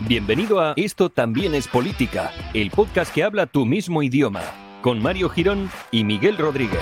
Bienvenido a Esto también es política, el podcast que habla tu mismo idioma, con Mario Girón y Miguel Rodríguez.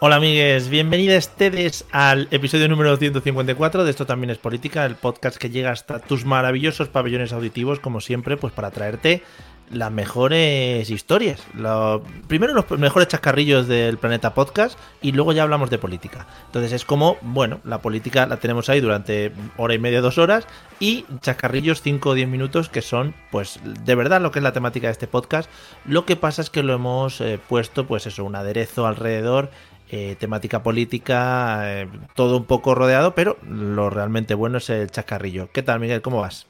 Hola amigues, bienvenidos ustedes al episodio número 154 de Esto también es política, el podcast que llega hasta tus maravillosos pabellones auditivos, como siempre, pues para traerte las mejores historias. Lo, primero los mejores chascarrillos del planeta podcast y luego ya hablamos de política. Entonces es como, bueno, la política la tenemos ahí durante hora y media, dos horas y chascarrillos 5 o 10 minutos que son, pues, de verdad lo que es la temática de este podcast. Lo que pasa es que lo hemos eh, puesto, pues eso, un aderezo alrededor eh, temática política, eh, todo un poco rodeado, pero lo realmente bueno es el chascarrillo. ¿Qué tal, Miguel? ¿Cómo vas?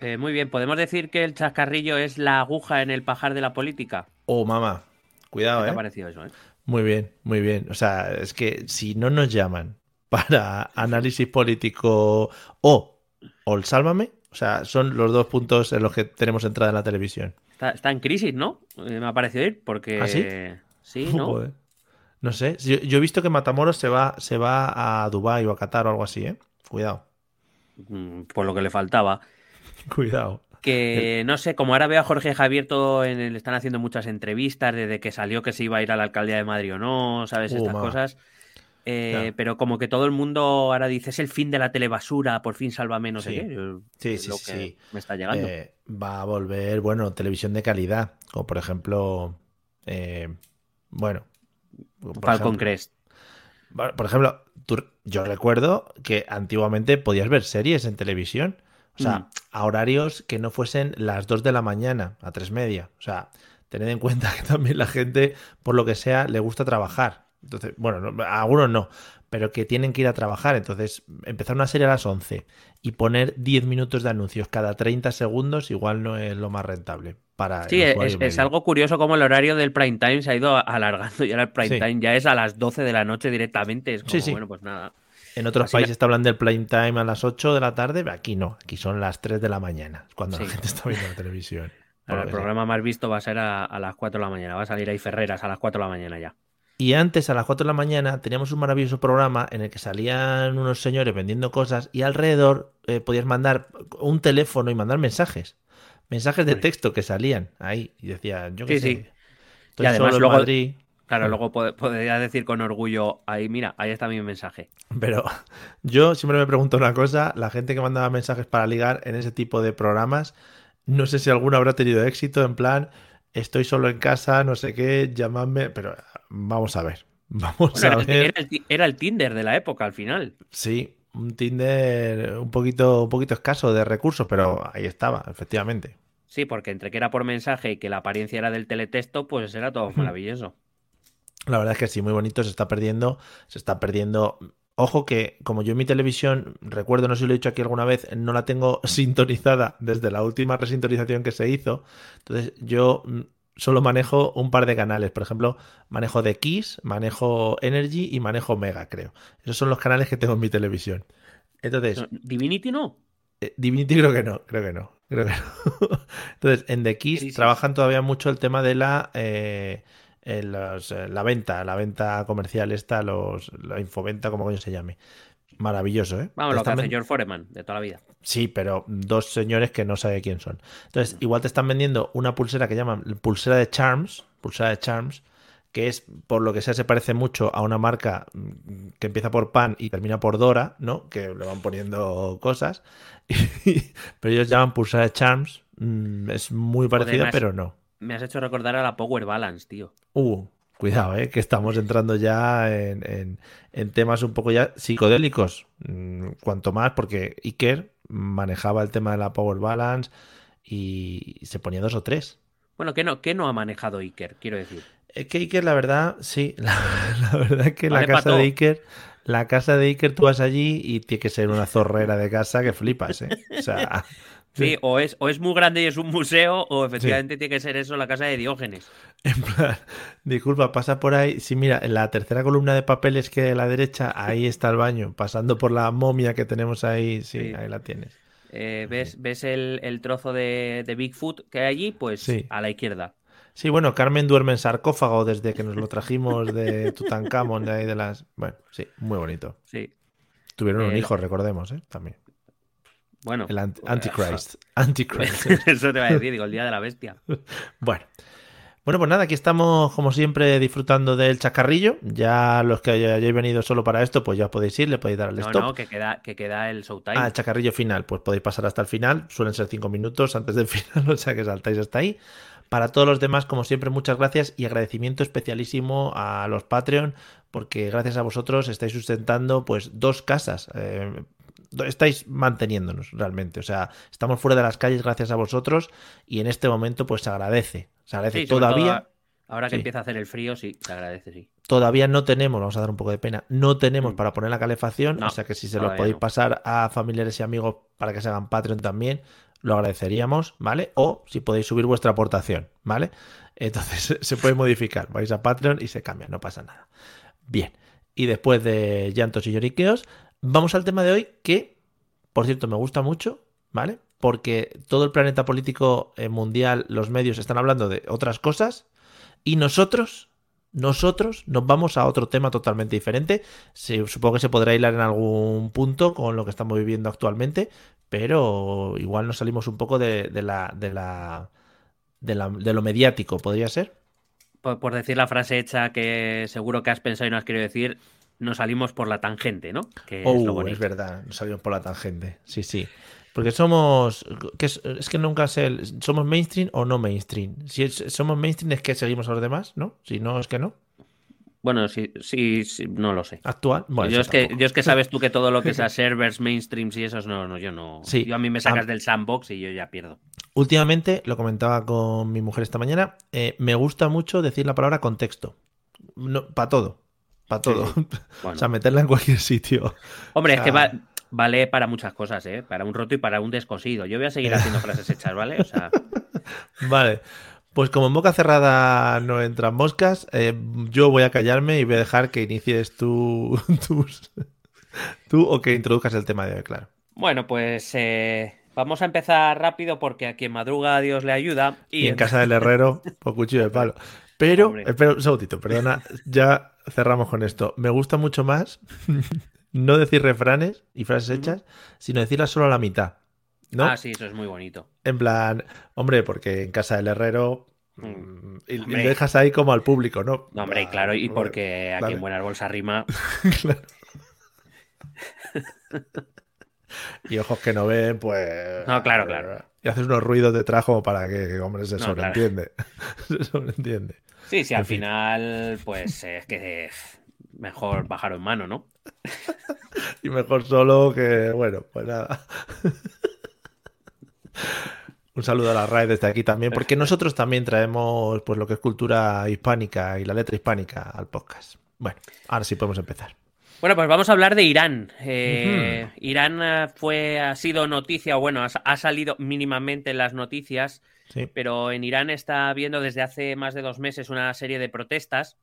Eh, muy bien, ¿podemos decir que el chascarrillo es la aguja en el pajar de la política? Oh, mamá, cuidado, ¿Qué ¿eh? te ha parecido eso, eh? Muy bien, muy bien. O sea, es que si no nos llaman para análisis político o, o el Sálvame, o sea, son los dos puntos en los que tenemos entrada en la televisión. Está, está en crisis, ¿no? Eh, me ha parecido ir, porque... ¿Ah, sí? Sí, ¿no? Joder. No sé, yo, yo he visto que Matamoros se va, se va a Dubái o a Qatar o algo así, ¿eh? Cuidado, Mm, Por lo que le faltaba. cuidado. Que no sé, como ahora veo a Jorge Javier, todo en el- están haciendo muchas entrevistas desde que salió que se iba a ir a la alcaldía de Madrid o no, ¿sabes? Uh, Estas ma. cosas. Eh, Claro. Pero como que todo el mundo ahora dice, es el fin de la telebasura, por fin sálvame, no sé Sí. qué. Yo- Sí, es sí, lo sí, que sí. Me está llegando. Eh, va a volver, bueno, televisión de calidad, como por ejemplo, eh, bueno, por Falcon ejemplo, Crest. Por ejemplo, tú- yo recuerdo que antiguamente podías ver series en televisión, o sea, Mm. a horarios que no fuesen las 2 de la mañana, a 3 media. O sea, tened en cuenta que también la gente, por lo que sea, le gusta trabajar. Entonces, bueno, no- algunos no, pero que tienen que ir a trabajar. Entonces, empezar una serie a las 11 y poner 10 minutos de anuncios cada 30 segundos igual no es lo más rentable para Sí, es, algo curioso como el horario del prime time se ha ido alargando y ahora el prime Sí. time ya es a las 12 de la noche directamente. Es como, Sí, sí. bueno, pues nada. En otros Así países la- te hablan del prime time a las 8 de la tarde, aquí no, aquí son las 3 de la mañana, cuando la gente está viendo la televisión. Ahora el programa más visto va a ser a, a las 4 de la mañana. Va a salir ahí Ferreras a las 4 de la mañana ya. Y antes, a las 4 de la mañana, teníamos un maravilloso programa en el que salían unos señores vendiendo cosas y alrededor eh, podías mandar un teléfono y mandar mensajes. Mensajes de texto que salían ahí. Y decía, yo qué Sí, sé. sí. Estoy Y además solo en luego- Madrid. Claro, Mm. luego pod- podría decir con orgullo, ahí mira, ahí está mi mensaje. Pero yo siempre me pregunto una cosa, la gente que mandaba mensajes para ligar en ese tipo de programas, no sé si alguno habrá tenido éxito, en plan, estoy solo en casa, no sé qué, llamadme, pero vamos a ver, vamos Bueno, a era, el, ver. era el ti- era el Tinder de la época al final. Sí, un Tinder un poquito, un poquito escaso de recursos, pero ahí estaba, efectivamente. Sí, porque entre que era por mensaje y que la apariencia era del teletexto, pues era todo maravilloso. La verdad es que sí, muy bonito, se está perdiendo, se está perdiendo. Ojo que, como yo en mi televisión, recuerdo, no sé si lo he dicho aquí alguna vez, no la tengo sintonizada desde la última resintonización que se hizo. Entonces, yo solo manejo un par de canales. Por ejemplo, manejo de Kiss, manejo Energy y manejo Mega, creo. Esos son los canales que tengo en mi televisión. Entonces, Divinity no. eh, Divinity creo que no, creo que no, creo que no. Entonces, en The Kiss Crisis. trabajan todavía mucho el tema de la eh, eh, los, eh, la venta, la venta comercial esta, los, la infoventa, como coño se llame. Maravilloso, ¿eh? Vamos, lo que hace ven- George Foreman de toda la vida. Sí, pero dos señores que no sabe quién son. Entonces, igual te están vendiendo una pulsera que llaman pulsera de Charms, pulsera de Charms, que es, por lo que sea, se parece mucho a una marca mm, que empieza por pan y termina por Dora, ¿no? Que le van poniendo cosas. pero ellos llaman pulsera de Charms. mm, Es muy parecida, pero no. Me has hecho recordar a la Power Balance, tío. Uh, Cuidado, ¿eh? que estamos entrando ya en, en- en temas un poco ya psicodélicos. Mm, Cuanto más, porque Iker manejaba el tema de la Power Balance y se ponía dos o tres. Bueno, ¿qué no, qué no ha manejado Iker? Quiero decir. Es que Iker, la verdad, sí, la, la verdad es que Vale la casa de. Iker, la casa de Iker, tú vas allí y tiene que ser una zorrera de casa que flipas, ¿eh? O sea, Sí, o es, o es muy grande y es un museo, o efectivamente tiene que ser eso la casa de Diógenes. En plan, disculpa, pasa por ahí. Sí, mira, en la tercera columna de papeles que hay a la derecha, ahí está el baño. Pasando por la momia que tenemos ahí, sí, Sí. ahí la tienes. Eh, ¿Ves, ves el, el trozo de, de Bigfoot que hay allí? Pues a la izquierda. Sí, bueno, Carmen duerme en sarcófago desde que nos lo trajimos de Tutankamón, de ahí de las. Bueno, sí, muy bonito. Sí. Tuvieron un Eh, hijo, recordemos, ¿eh? También. Bueno. El ant- pues, Antichrist. Antichrist. Eso te va a decir, digo, el día de la bestia. Bueno. Bueno, pues nada, aquí estamos como siempre disfrutando del chacarrillo. Ya los que hayáis venido solo para esto, pues ya podéis ir, le podéis dar al No, stop. no, que queda, que queda el showtime. Ah, el chacarrillo final, pues podéis pasar hasta el final, suelen ser cinco minutos antes del final, o sea que saltáis hasta ahí. Para todos los demás, como siempre, muchas gracias y agradecimiento especialísimo a los Patreon, porque gracias a vosotros estáis sustentando pues dos casas. eh, estáis manteniéndonos realmente, o sea, estamos fuera de las calles gracias a vosotros y en este momento pues se agradece, se agradece Sí, todavía. ahora que sí. empieza a hacer el frío, sí, se agradece, sí. Todavía no tenemos, vamos a dar un poco de pena, no tenemos Mm. para poner la calefacción, No, o sea que si se lo podéis no. pasar a familiares y amigos para que se hagan Patreon también, lo agradeceríamos, ¿vale? O si podéis subir vuestra aportación, ¿vale? Entonces se puede modificar, vais a Patreon y se cambia, no pasa nada. Bien, y después de llantos y lloriqueos, vamos al tema de hoy que, por cierto, me gusta mucho, ¿vale? Porque todo el planeta político eh, mundial, los medios están hablando de otras cosas y nosotros, nosotros nos vamos a otro tema totalmente diferente. Se- supongo que se podrá hilar en algún punto con lo que estamos viviendo actualmente, pero igual nos salimos un poco de, la, de la, de la- de lo mediático, ¿podría ser? Por, por decir la frase hecha que seguro que has pensado y no has querido decir, nos salimos por la tangente, ¿no? Que es lo Oh, es verdad, nos salimos por la tangente. Sí, sí. Porque somos. Que es, es que nunca sé. el- ¿Somos mainstream o no mainstream? Si es- somos mainstream es que seguimos a los demás, ¿no? Si no, es que no. Bueno, sí, sí, sí, no lo sé. Actual. Bueno, yo, es que, yo es que sabes tú que todo lo que sea servers, mainstreams y esos, no, no, yo no. Sí. Yo a mí me sacas del sandbox y yo ya pierdo. Últimamente, lo comentaba con mi mujer esta mañana, eh, me gusta mucho decir la palabra contexto. para todo. Para todo. sí. o sea, meterla en cualquier sitio. Hombre, es que va- vale para muchas cosas, ¿eh? Para un roto y para un descosido. Yo voy a seguir haciendo frases hechas, ¿vale? O sea, Vale. Pues como en boca cerrada no entran moscas, eh, yo voy a callarme y voy a dejar que inicies tú, tus- tú o que introduzcas el tema de hoy, claro. bueno, pues eh, vamos a empezar rápido porque a quien madruga Dios le ayuda. Y, en casa del herrero, por cuchillo de palo. Pero, Hombre. espera un segundito, perdona, ya cerramos con esto. Me gusta mucho más no decir refranes y frases hechas, sino decirlas solo a la mitad. ¿no? Ah, sí, eso es muy bonito. En plan, hombre, porque en casa del herrero Mm. mm, y, dejas ahí como al público, ¿no? No, hombre, y claro, y porque aquí en Buenas Bolsas rima. Claro. y ojos que no ven, pues. No, claro, claro. Y haces unos ruidos detrás como para que, que, hombre, se No, claro. sobreentiende. se sobreentiende. Sí, sí, al En fin. final, pues es que mejor bajarlo en mano, ¿no? Y mejor solo que, bueno, pues nada. Un saludo a la RAE desde aquí también, porque nosotros también traemos pues lo que es cultura hispánica y la letra hispánica al podcast. Bueno, ahora sí podemos empezar. Bueno, pues vamos a hablar de Irán. Eh, Irán eh, fue, ha sido noticia, o bueno, ha, ha salido mínimamente en las noticias, Sí. pero en Irán está habiendo desde hace más de dos meses una serie de protestas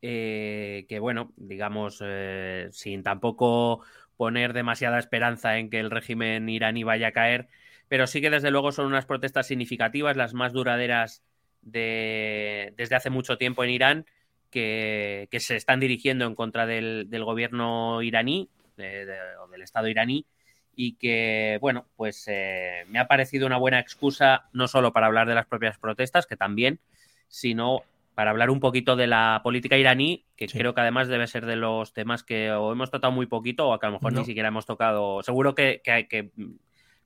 eh, que, bueno, digamos, eh, sin tampoco poner demasiada esperanza en que el régimen iraní vaya a caer, pero sí que desde luego son unas protestas significativas, las más duraderas de, desde hace mucho tiempo en Irán, que, que se están dirigiendo en contra del, del gobierno iraní de- de- o del Estado iraní y que, bueno, pues eh, me ha parecido una buena excusa no solo para hablar de las propias protestas, que también, sino para hablar un poquito de la política iraní, que Sí. creo que además debe ser de los temas que o hemos tratado muy poquito o que a lo mejor No. ni siquiera hemos tocado. Seguro que, que, que,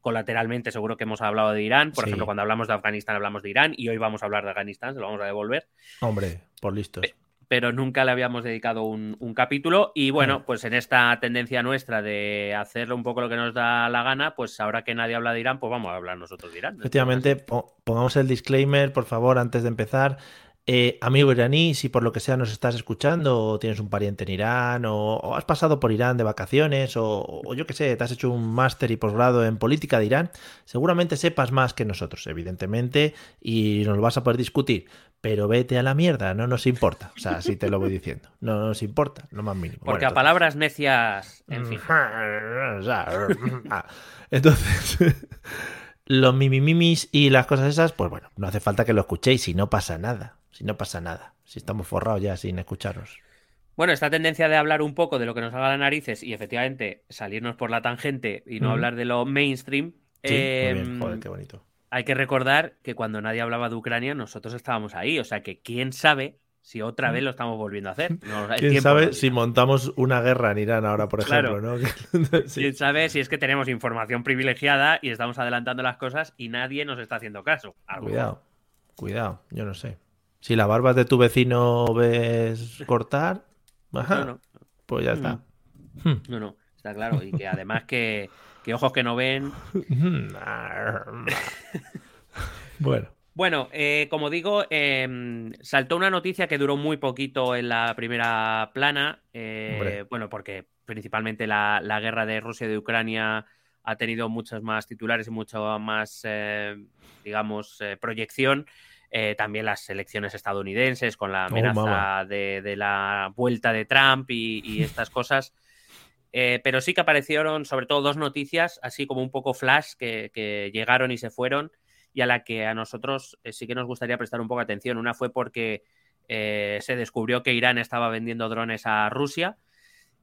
colateralmente, seguro que hemos hablado de Irán. Por Sí. ejemplo, cuando hablamos de Afganistán hablamos de Irán y hoy vamos a hablar de Afganistán, se lo vamos a devolver. Hombre, por listos pero nunca le habíamos dedicado un, capítulo. Y bueno, pues en esta tendencia nuestra de hacerlo un poco lo que nos da la gana, pues ahora que nadie habla de Irán, pues vamos a hablar nosotros de Irán. Efectivamente, pongamos el disclaimer, por favor, antes de empezar. Eh, amigo iraní, si por lo que sea nos estás escuchando, o tienes un pariente en Irán, o, has pasado por Irán de vacaciones, o, yo qué sé, te has hecho un máster y posgrado en política de Irán, seguramente sepas más que nosotros, evidentemente, y nos lo vas a poder discutir. Pero vete a la mierda, no nos importa. O sea, así te lo voy diciendo. No nos importa, lo más mínimo. Porque a palabras necias, en fin. Ah, entonces, los mimimimis y las cosas esas, pues bueno, no hace falta que lo escuchéis si no pasa nada si no pasa nada, si estamos forrados ya sin escucharos. Bueno, esta tendencia de hablar un poco de lo que nos haga las narices y efectivamente salirnos por la tangente y no hablar de lo mainstream. Sí, em, Joder, qué bonito. Hay que recordar que cuando nadie hablaba de Ucrania, nosotros estábamos ahí. O sea que quién sabe si otra vez lo estamos volviendo a hacer. ¿Quién sabe si montamos una guerra en Irán ahora, por ejemplo? ¿no? ¿Quién sabe si es que tenemos información privilegiada y estamos adelantando las cosas y nadie nos está haciendo caso? Cuidado, cuidado, yo no sé. Si la barba de tu vecino ves cortar, pues ya está. Hmm. No, no, está claro. Y que además que, ojos que no ven. bueno. Bueno, eh, como digo, em, saltó una noticia que duró muy poquito en la primera plana. Eh, bueno, porque principalmente la, la, guerra de Rusia y de Ucrania ha tenido muchos más titulares y mucho más, eh, digamos, proyección. Eh, también las elecciones estadounidenses con la oh, amenaza de, la vuelta de Trump y, estas cosas. Eh, pero sí que aparecieron sobre todo dos noticias, así como un poco flash, que, llegaron y se fueron y a la que a nosotros eh, sí que nos gustaría prestar un poco de atención. Una fue porque se descubrió que Irán estaba vendiendo drones a Rusia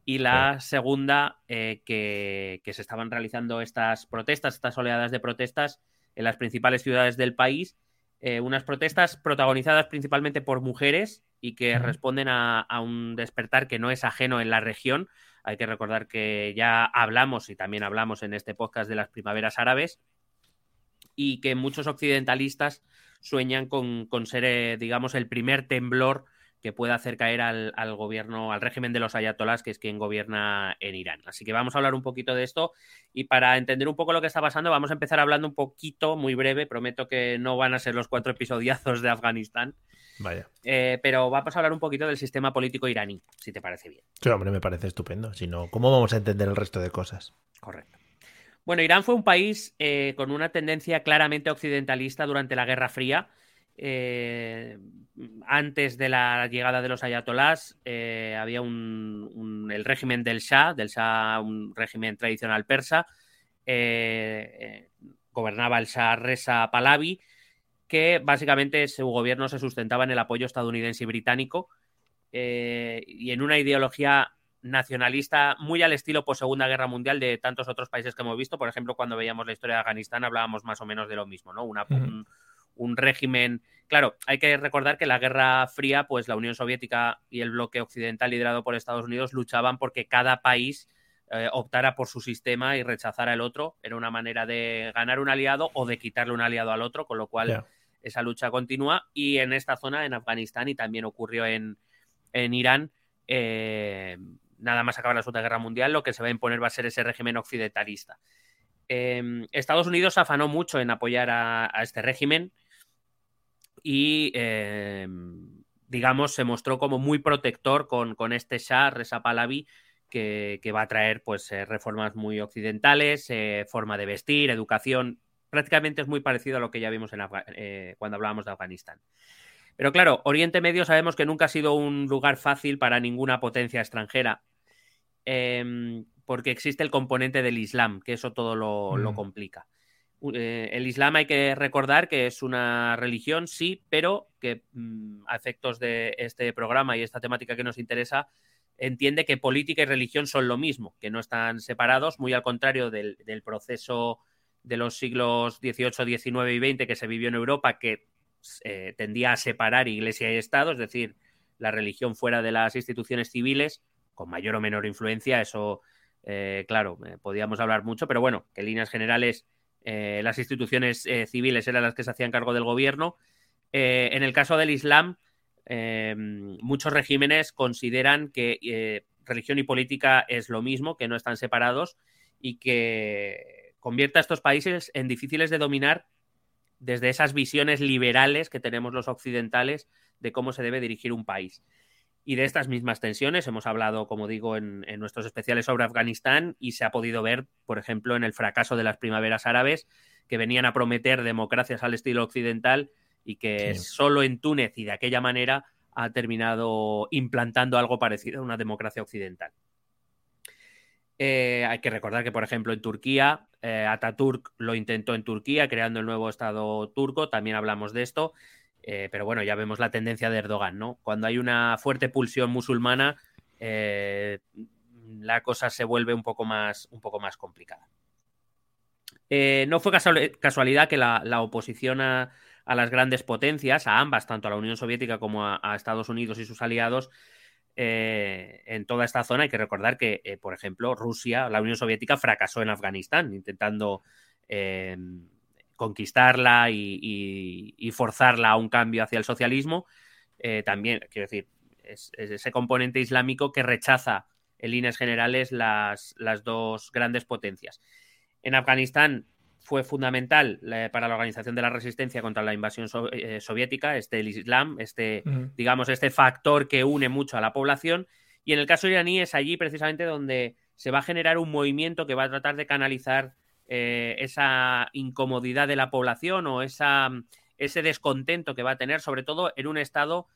y la segunda que, que se estaban realizando estas protestas, estas oleadas de protestas en las principales ciudades del país eh, unas protestas protagonizadas principalmente por mujeres y que responden a, un despertar que no es ajeno en la región. Hay que recordar que ya hablamos y también hablamos en este podcast de las primaveras árabes y que muchos occidentalistas sueñan con, con ser, eh, digamos, el primer temblor que pueda hacer caer al, gobierno, al régimen de los ayatolás, que es quien gobierna en Irán. Así que vamos a hablar un poquito de esto y para entender un poco lo que está pasando, vamos a empezar hablando un poquito, muy breve, prometo que no van a ser los cuatro episodiazos de Afganistán. Vaya. Eh, pero vamos a hablar un poquito del sistema político iraní, si te parece bien. Sí, hombre, me parece estupendo. Si no, ¿cómo vamos a entender el resto de cosas? Correcto. Bueno, Irán fue un país eh, con una tendencia claramente occidentalista durante la Guerra Fría eh, antes de la llegada de los ayatolás eh, había un, el régimen del Shah, del Shah, un régimen tradicional persa. Eh, gobernaba el Shah Reza Pahlavi, que básicamente su gobierno se sustentaba en el apoyo estadounidense y británico y en una ideología nacionalista muy al estilo post Segunda Guerra Mundial de tantos otros países que hemos visto. Por ejemplo, cuando veíamos la historia de Afganistán hablábamos más o menos de lo mismo, ¿no? Una, un régimen. Claro, hay que recordar que la Guerra Fría, pues la Unión Soviética y el bloque occidental liderado por Estados Unidos luchaban porque cada país eh, optara por su sistema y rechazara el otro. Era una manera de ganar un aliado o de quitarle un aliado al otro, con lo cual esa lucha continúa. Y en esta zona, en Afganistán, y también ocurrió en, en Irán, eh, nada más acabar la Segunda Guerra Mundial, lo que se va a imponer va a ser ese régimen occidentalista. Em, Estados Unidos afanó mucho en apoyar a este régimen y, em, digamos, se mostró como muy protector con, con este Shah, Reza Pahlavi, que, va a traer pues eh, reformas muy occidentales, eh, forma de vestir, educación. Prácticamente es muy parecido a lo que ya vimos en eh, cuando hablábamos de Afganistán. Pero claro, Oriente Medio sabemos que nunca ha sido un lugar fácil para ninguna potencia extranjera, em, porque existe el componente del Islam, que eso todo lo, lo mm. complica. Eh, el Islam hay que recordar que es una religión, sí, pero que mm, a efectos de este programa y esta temática que nos interesa, entiende que política y religión son lo mismo, que no están separados, muy al contrario del, proceso de los siglos XVIII, XIX y XX que se vivió en Europa, que eh, tendía a separar iglesia y Estado, es decir, la religión fuera de las instituciones civiles, con mayor o menor influencia, eso, eh, claro, podíamos hablar mucho, pero bueno, que en líneas generales eh, las instituciones eh, civiles eran las que se hacían cargo del gobierno. Eh, en el caso del Islam, muchos regímenes consideran que religión y política es lo mismo, que no están separados y que convierte a estos países en difíciles de dominar desde esas visiones liberales que tenemos los occidentales de cómo se debe dirigir un país. Y de estas mismas tensiones hemos hablado, como digo, en, nuestros especiales sobre Afganistán y se ha podido ver, por ejemplo, en el fracaso de las primaveras árabes, que venían a prometer democracias al estilo occidental y que solo en Túnez y de aquella manera ha terminado implantando algo parecido a una democracia occidental. Eh, hay que recordar que, por ejemplo, en Turquía, eh, Ataturk lo intentó en Turquía, creando el nuevo Estado turco, también hablamos de esto, eh, pero bueno, ya vemos la tendencia de Erdogan, ¿no? Cuando hay una fuerte pulsión musulmana, la cosa se vuelve un poco más, un poco más complicada. no fue casualidad que la, oposición a, las grandes potencias, a ambas, tanto a la Unión Soviética como a Estados Unidos y sus aliados, eh, en toda esta zona. Hay que recordar que, eh, por ejemplo, Rusia, la Unión Soviética, fracasó en Afganistán, intentando eh, conquistarla y, forzarla a un cambio hacia el socialismo. también, quiero decir, es, ese componente islámico que rechaza en líneas generales las, las dos grandes potencias. En Afganistán fue fundamental para la organización de la resistencia contra la invasión eh, soviética, este el Islam, este, digamos, este factor que une mucho a la población. Y en el caso iraní es allí precisamente donde se va a generar un movimiento que va a tratar de canalizar eh, esa incomodidad de la población o esa, ese descontento que va a tener, sobre todo en un estado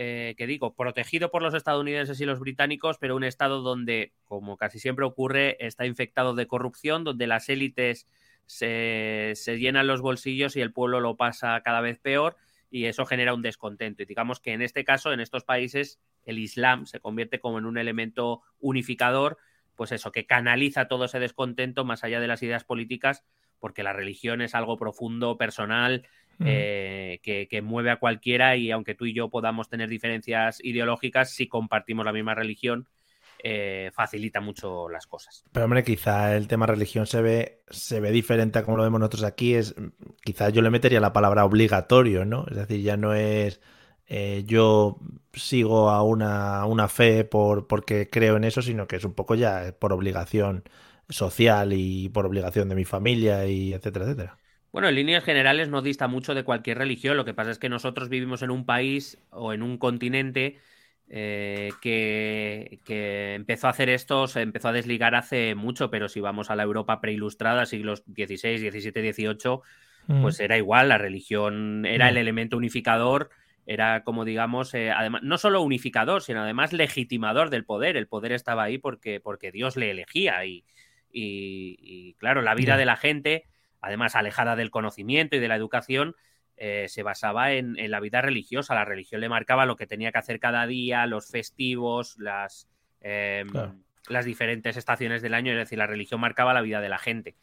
eh, que digo, protegido por los estadounidenses y los británicos, pero un estado donde, como casi siempre ocurre, está infectado de corrupción, donde las élites se, llenan los bolsillos y el pueblo lo pasa cada vez peor y eso genera un descontento. Y digamos que en este caso, en estos países, el Islam se convierte como en un elemento unificador, pues eso, que canaliza todo ese descontento más allá de las ideas políticas, porque la religión es algo profundo, personal, eh, que, que, mueve a cualquiera y aunque tú y yo podamos tener diferencias ideológicas, si compartimos la misma religión, eh, facilita mucho las cosas. Pero hombre, quizá el tema religión se ve, se ve diferente a como lo vemos nosotros aquí. Es, quizá yo le metería la palabra obligatorio, ¿no? Es decir, ya no es eh, yo sigo a una, una fe por, porque creo en eso, sino que es un poco ya por obligación social y por obligación de mi familia y etcétera, etcétera. Bueno, en líneas generales no dista mucho de cualquier religión. Lo que pasa es que nosotros vivimos en un país o en un continente eh, que, empezó a hacer esto, se empezó a desligar hace mucho, pero si vamos a la Europa preilustrada, siglos XVI, XVII, XVIII, pues era igual, la religión era el elemento unificador, era como digamos, eh, además, no solo unificador, sino además legitimador del poder, el poder estaba ahí porque, porque Dios le elegía y, y, claro, la vida de la gente, además alejada del conocimiento y de la educación, eh, se basaba en, la vida religiosa. La religión le marcaba lo que tenía que hacer cada día, los festivos, las, em, las diferentes estaciones del año. Es decir, la religión marcaba la vida de la gente.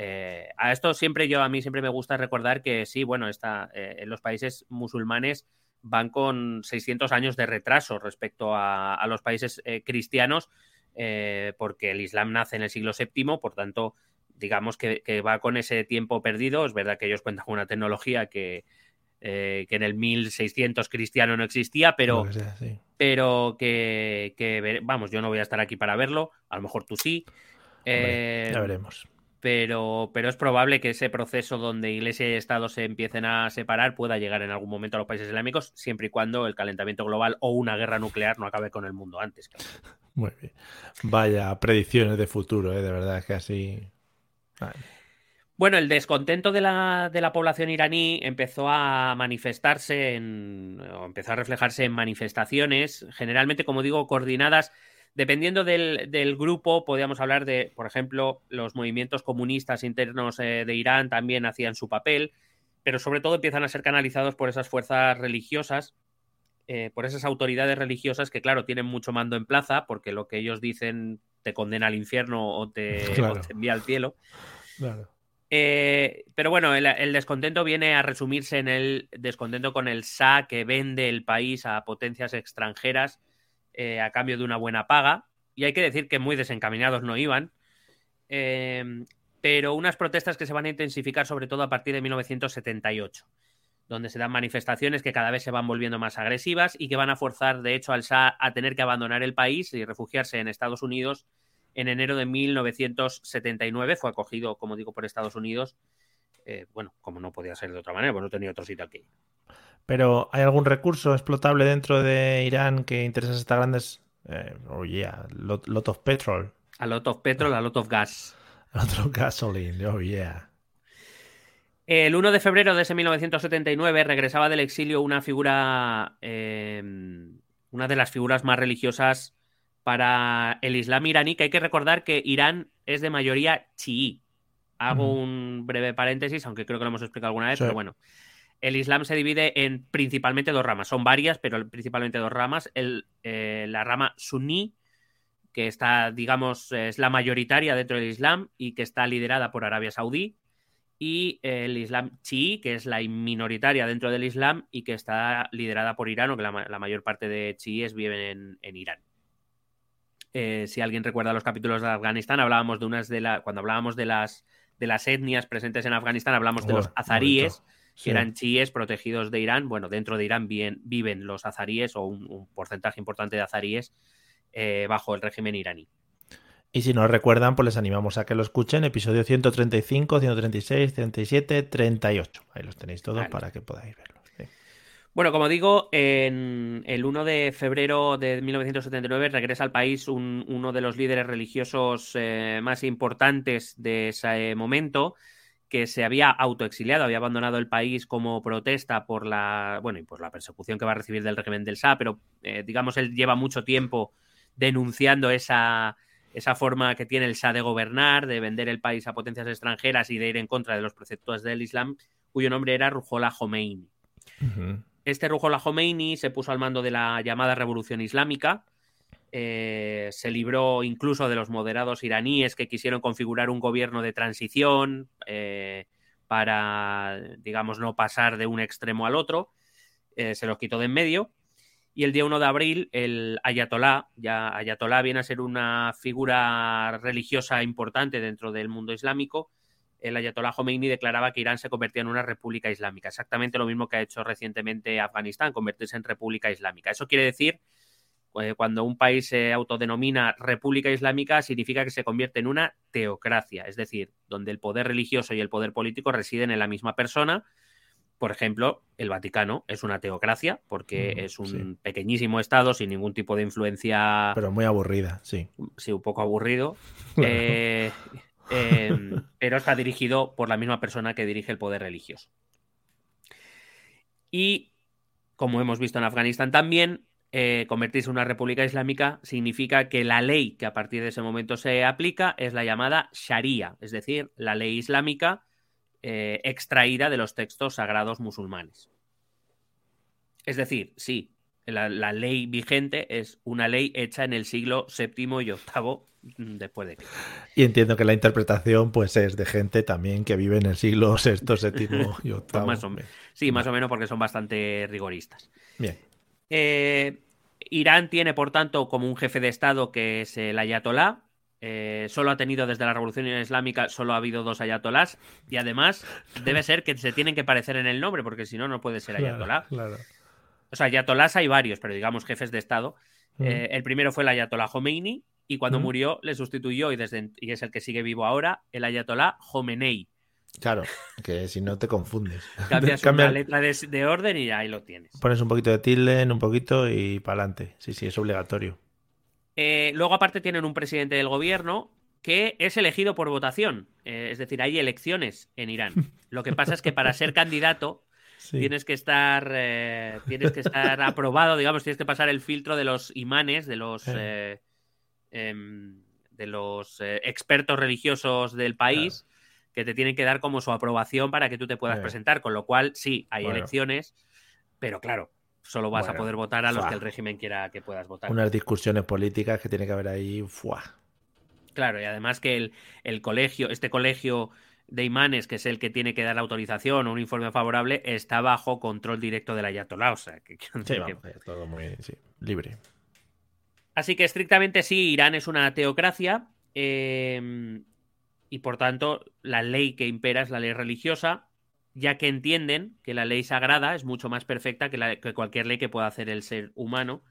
Eh, a esto siempre yo, a mí siempre me gusta recordar que sí, bueno, está, eh, en los países musulmanes van con 600 años de retraso respecto a, los países cristianos, porque el Islam nace en el siglo VII, por tanto, digamos que, va con ese tiempo perdido. Es verdad que ellos cuentan con una tecnología que, eh, que en el 1600 cristiano no existía, pero, que, pero que, vamos, yo no voy a estar aquí para verlo, a lo mejor tú sí. ya eh, veremos. Pero, pero es probable que ese proceso donde Iglesia y Estado se empiecen a separar pueda llegar en algún momento a los países islámicos, siempre y cuando el calentamiento global o una guerra nuclear no acabe con el mundo antes. Muy bien. Vaya predicciones de futuro, ¿eh? de verdad, es que así bueno, el descontento de la, población iraní empezó a manifestarse en, o empezó a reflejarse en manifestaciones, generalmente, como digo, coordinadas. Dependiendo del, grupo, podríamos hablar de, por ejemplo, los movimientos comunistas internos eh, de Irán también hacían su papel, pero sobre todo empiezan a ser canalizados por esas fuerzas religiosas, eh, por esas autoridades religiosas que, claro, tienen mucho mando en plaza, porque lo que ellos dicen te condena al infierno o te, envía al cielo. Eh, pero bueno, el, descontento viene a resumirse en el descontento con el SA que vende el país a potencias extranjeras eh, a cambio de una buena paga. Y hay que decir que muy desencaminados no iban. Em, pero unas protestas que se van a intensificar sobre todo a partir de 1978. donde se dan manifestaciones que cada vez se van volviendo más agresivas y que van a forzar, de hecho, al Shah a tener que abandonar el país y refugiarse en Estados Unidos en enero de 1979. Fue acogido, como digo, por Estados Unidos. Eh, bueno, como no podía ser de otra manera, pues no tenía otro sitio aquí. Pero ¿hay algún recurso explotable dentro de Irán que interesa a estas grandes... Eh, oh yeah, lot, lot, of petrol. A lot of petrol, a lot of gas. A lot of gasoline, oh yeah. El 1 de febrero de ese 1979 regresaba del exilio una figura, eh, una de las figuras más religiosas para el Islam iraní, que hay que recordar que Irán es de mayoría chií. Hago un breve paréntesis, aunque creo que lo hemos explicado alguna vez, pero bueno. El Islam se divide en principalmente dos ramas. Son varias, pero principalmente dos ramas. El, eh, la rama suní, que está, digamos, es la mayoritaria dentro del Islam y que está liderada por Arabia Saudí y el Islam chií, que es la minoritaria dentro del Islam y que está liderada por Irán, o que la, mayor parte de chiíes viven en, Irán. Eh, si alguien recuerda los capítulos de Afganistán, hablábamos de unas de las. Cuando hablábamos de las, de las etnias presentes en Afganistán, hablamos de los azaríes, que eran chiíes protegidos de Irán. Bueno, dentro de Irán viven, los azaríes, o un, porcentaje importante de azaríes, eh, bajo el régimen iraní. Y si no recuerdan, pues les animamos a que lo escuchen. Episodio 135, 136, 37, 38. Ahí los tenéis todos para que podáis verlo. Bueno, como digo, en el 1 de febrero de 1979 regresa al país uno de los líderes religiosos eh, más importantes de ese momento, que se había autoexiliado, había abandonado el país como protesta por la, bueno, y la persecución que va a recibir del régimen del Shah, pero eh, digamos él lleva mucho tiempo denunciando esa esa forma que tiene el Shah de gobernar, de vender el país a potencias extranjeras y de ir en contra de los preceptos del Islam, cuyo nombre era Ruhollah Khomeini. Este Ruhollah Khomeini se puso al mando de la llamada Revolución Islámica, eh, se libró incluso de los moderados iraníes que quisieron configurar un gobierno de transición eh, para, digamos, no pasar de un extremo al otro, eh, se los quitó de en medio y el día 1 de abril, el Ayatolá, ya Ayatolá viene a ser una figura religiosa importante dentro del mundo islámico. El Ayatolá Khomeini declaraba que Irán se convertía en una república islámica. Exactamente lo mismo que ha hecho recientemente Afganistán, convertirse en república islámica. Eso quiere decir que cuando un país se autodenomina república islámica, significa que se convierte en una teocracia, es decir, donde el poder religioso y el poder político residen en la misma persona por ejemplo, el Vaticano es una teocracia porque mm, es un pequeñísimo estado sin ningún tipo de influencia. Pero muy aburrida, sí. Sí, un poco aburrido. Eh, em, pero está dirigido por la misma persona que dirige el poder religioso. Y, como hemos visto en Afganistán también, eh, convertirse en una república islámica significa que la ley que a partir de ese momento se aplica es la llamada Sharia, es decir, la ley islámica eh, extraída de los textos sagrados musulmanes. Es decir, sí, la, ley vigente es una ley hecha en el siglo VII y VIII después de Y entiendo que la interpretación pues es de gente también que vive en el siglo VI, VII y VIII. Pues sí, más o menos porque son bastante rigoristas. Bien. Eh, Irán tiene, por tanto, como un jefe de Estado que es el ayatolá, eh, solo ha tenido desde la Revolución Islámica, solo ha habido dos ayatolás y además debe ser que se tienen que parecer en el nombre porque si no, no puede ser ayatolá. O sea, ayatolás hay varios, pero digamos jefes de Estado. Mm. Eh, el primero fue el ayatolá Khomeini y cuando mm. murió le sustituyó y, desde, y es el que sigue vivo ahora, el ayatolá Khomeini. Claro, que si no te confundes. Cambias una letra de, orden y ahí lo tienes. Pones un poquito de tilde en un poquito y para adelante. Sí, sí, es obligatorio. Eh, luego, aparte, tienen un presidente del gobierno que es elegido por votación. Eh, es decir, hay elecciones en Irán. Lo que pasa es que para ser candidato tienes que estar eh, tienes que estar aprobado, digamos, tienes que pasar el filtro de los imanes, de los em, de los expertos religiosos del país. que te tienen que dar como su aprobación para que tú te puedas presentar, con lo cual sí, hay elecciones, pero claro, Solo vas a poder votar a los que el régimen quiera que puedas votar. Unas discusiones políticas que tiene que haber ahí. Claro, y además que el, colegio, este colegio de imanes, que es el que tiene que dar la autorización o un informe favorable, está bajo control directo del ayatolá. O sea, que, todo muy libre. Así que estrictamente sí, Irán es una teocracia em, y por tanto la ley que impera es la ley religiosa ya que entienden que la ley sagrada es mucho más perfecta que, que cualquier ley que pueda hacer el ser humano.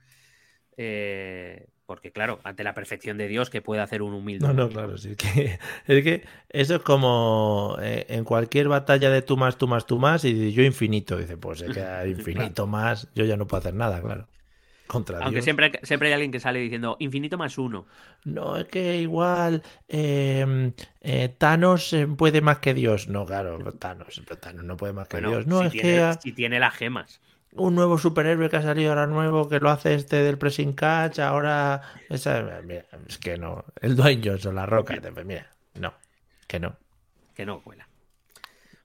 Eh, porque, claro, ante la perfección de Dios, que puede hacer un humilde? No, no, claro, sí. Que, es que eso es como eh, en cualquier batalla de tú más, tú más, tú más, y yo infinito. Dice, pues es que infinito más, yo ya no puedo hacer nada, claro. Contra Aunque Siempre, siempre hay alguien que sale diciendo infinito más uno. No, es que igual em, eh, Thanos puede más que Dios. No, claro, Thanos, Thanos no puede más que Dios. No, es que. Si tiene las gemas un nuevo superhéroe que ha salido ahora nuevo, que lo hace este del pressing catch, ahora... Esa, es que no. El Dwayne Johnson, la roca. Mira, no, que no. Que no cuela.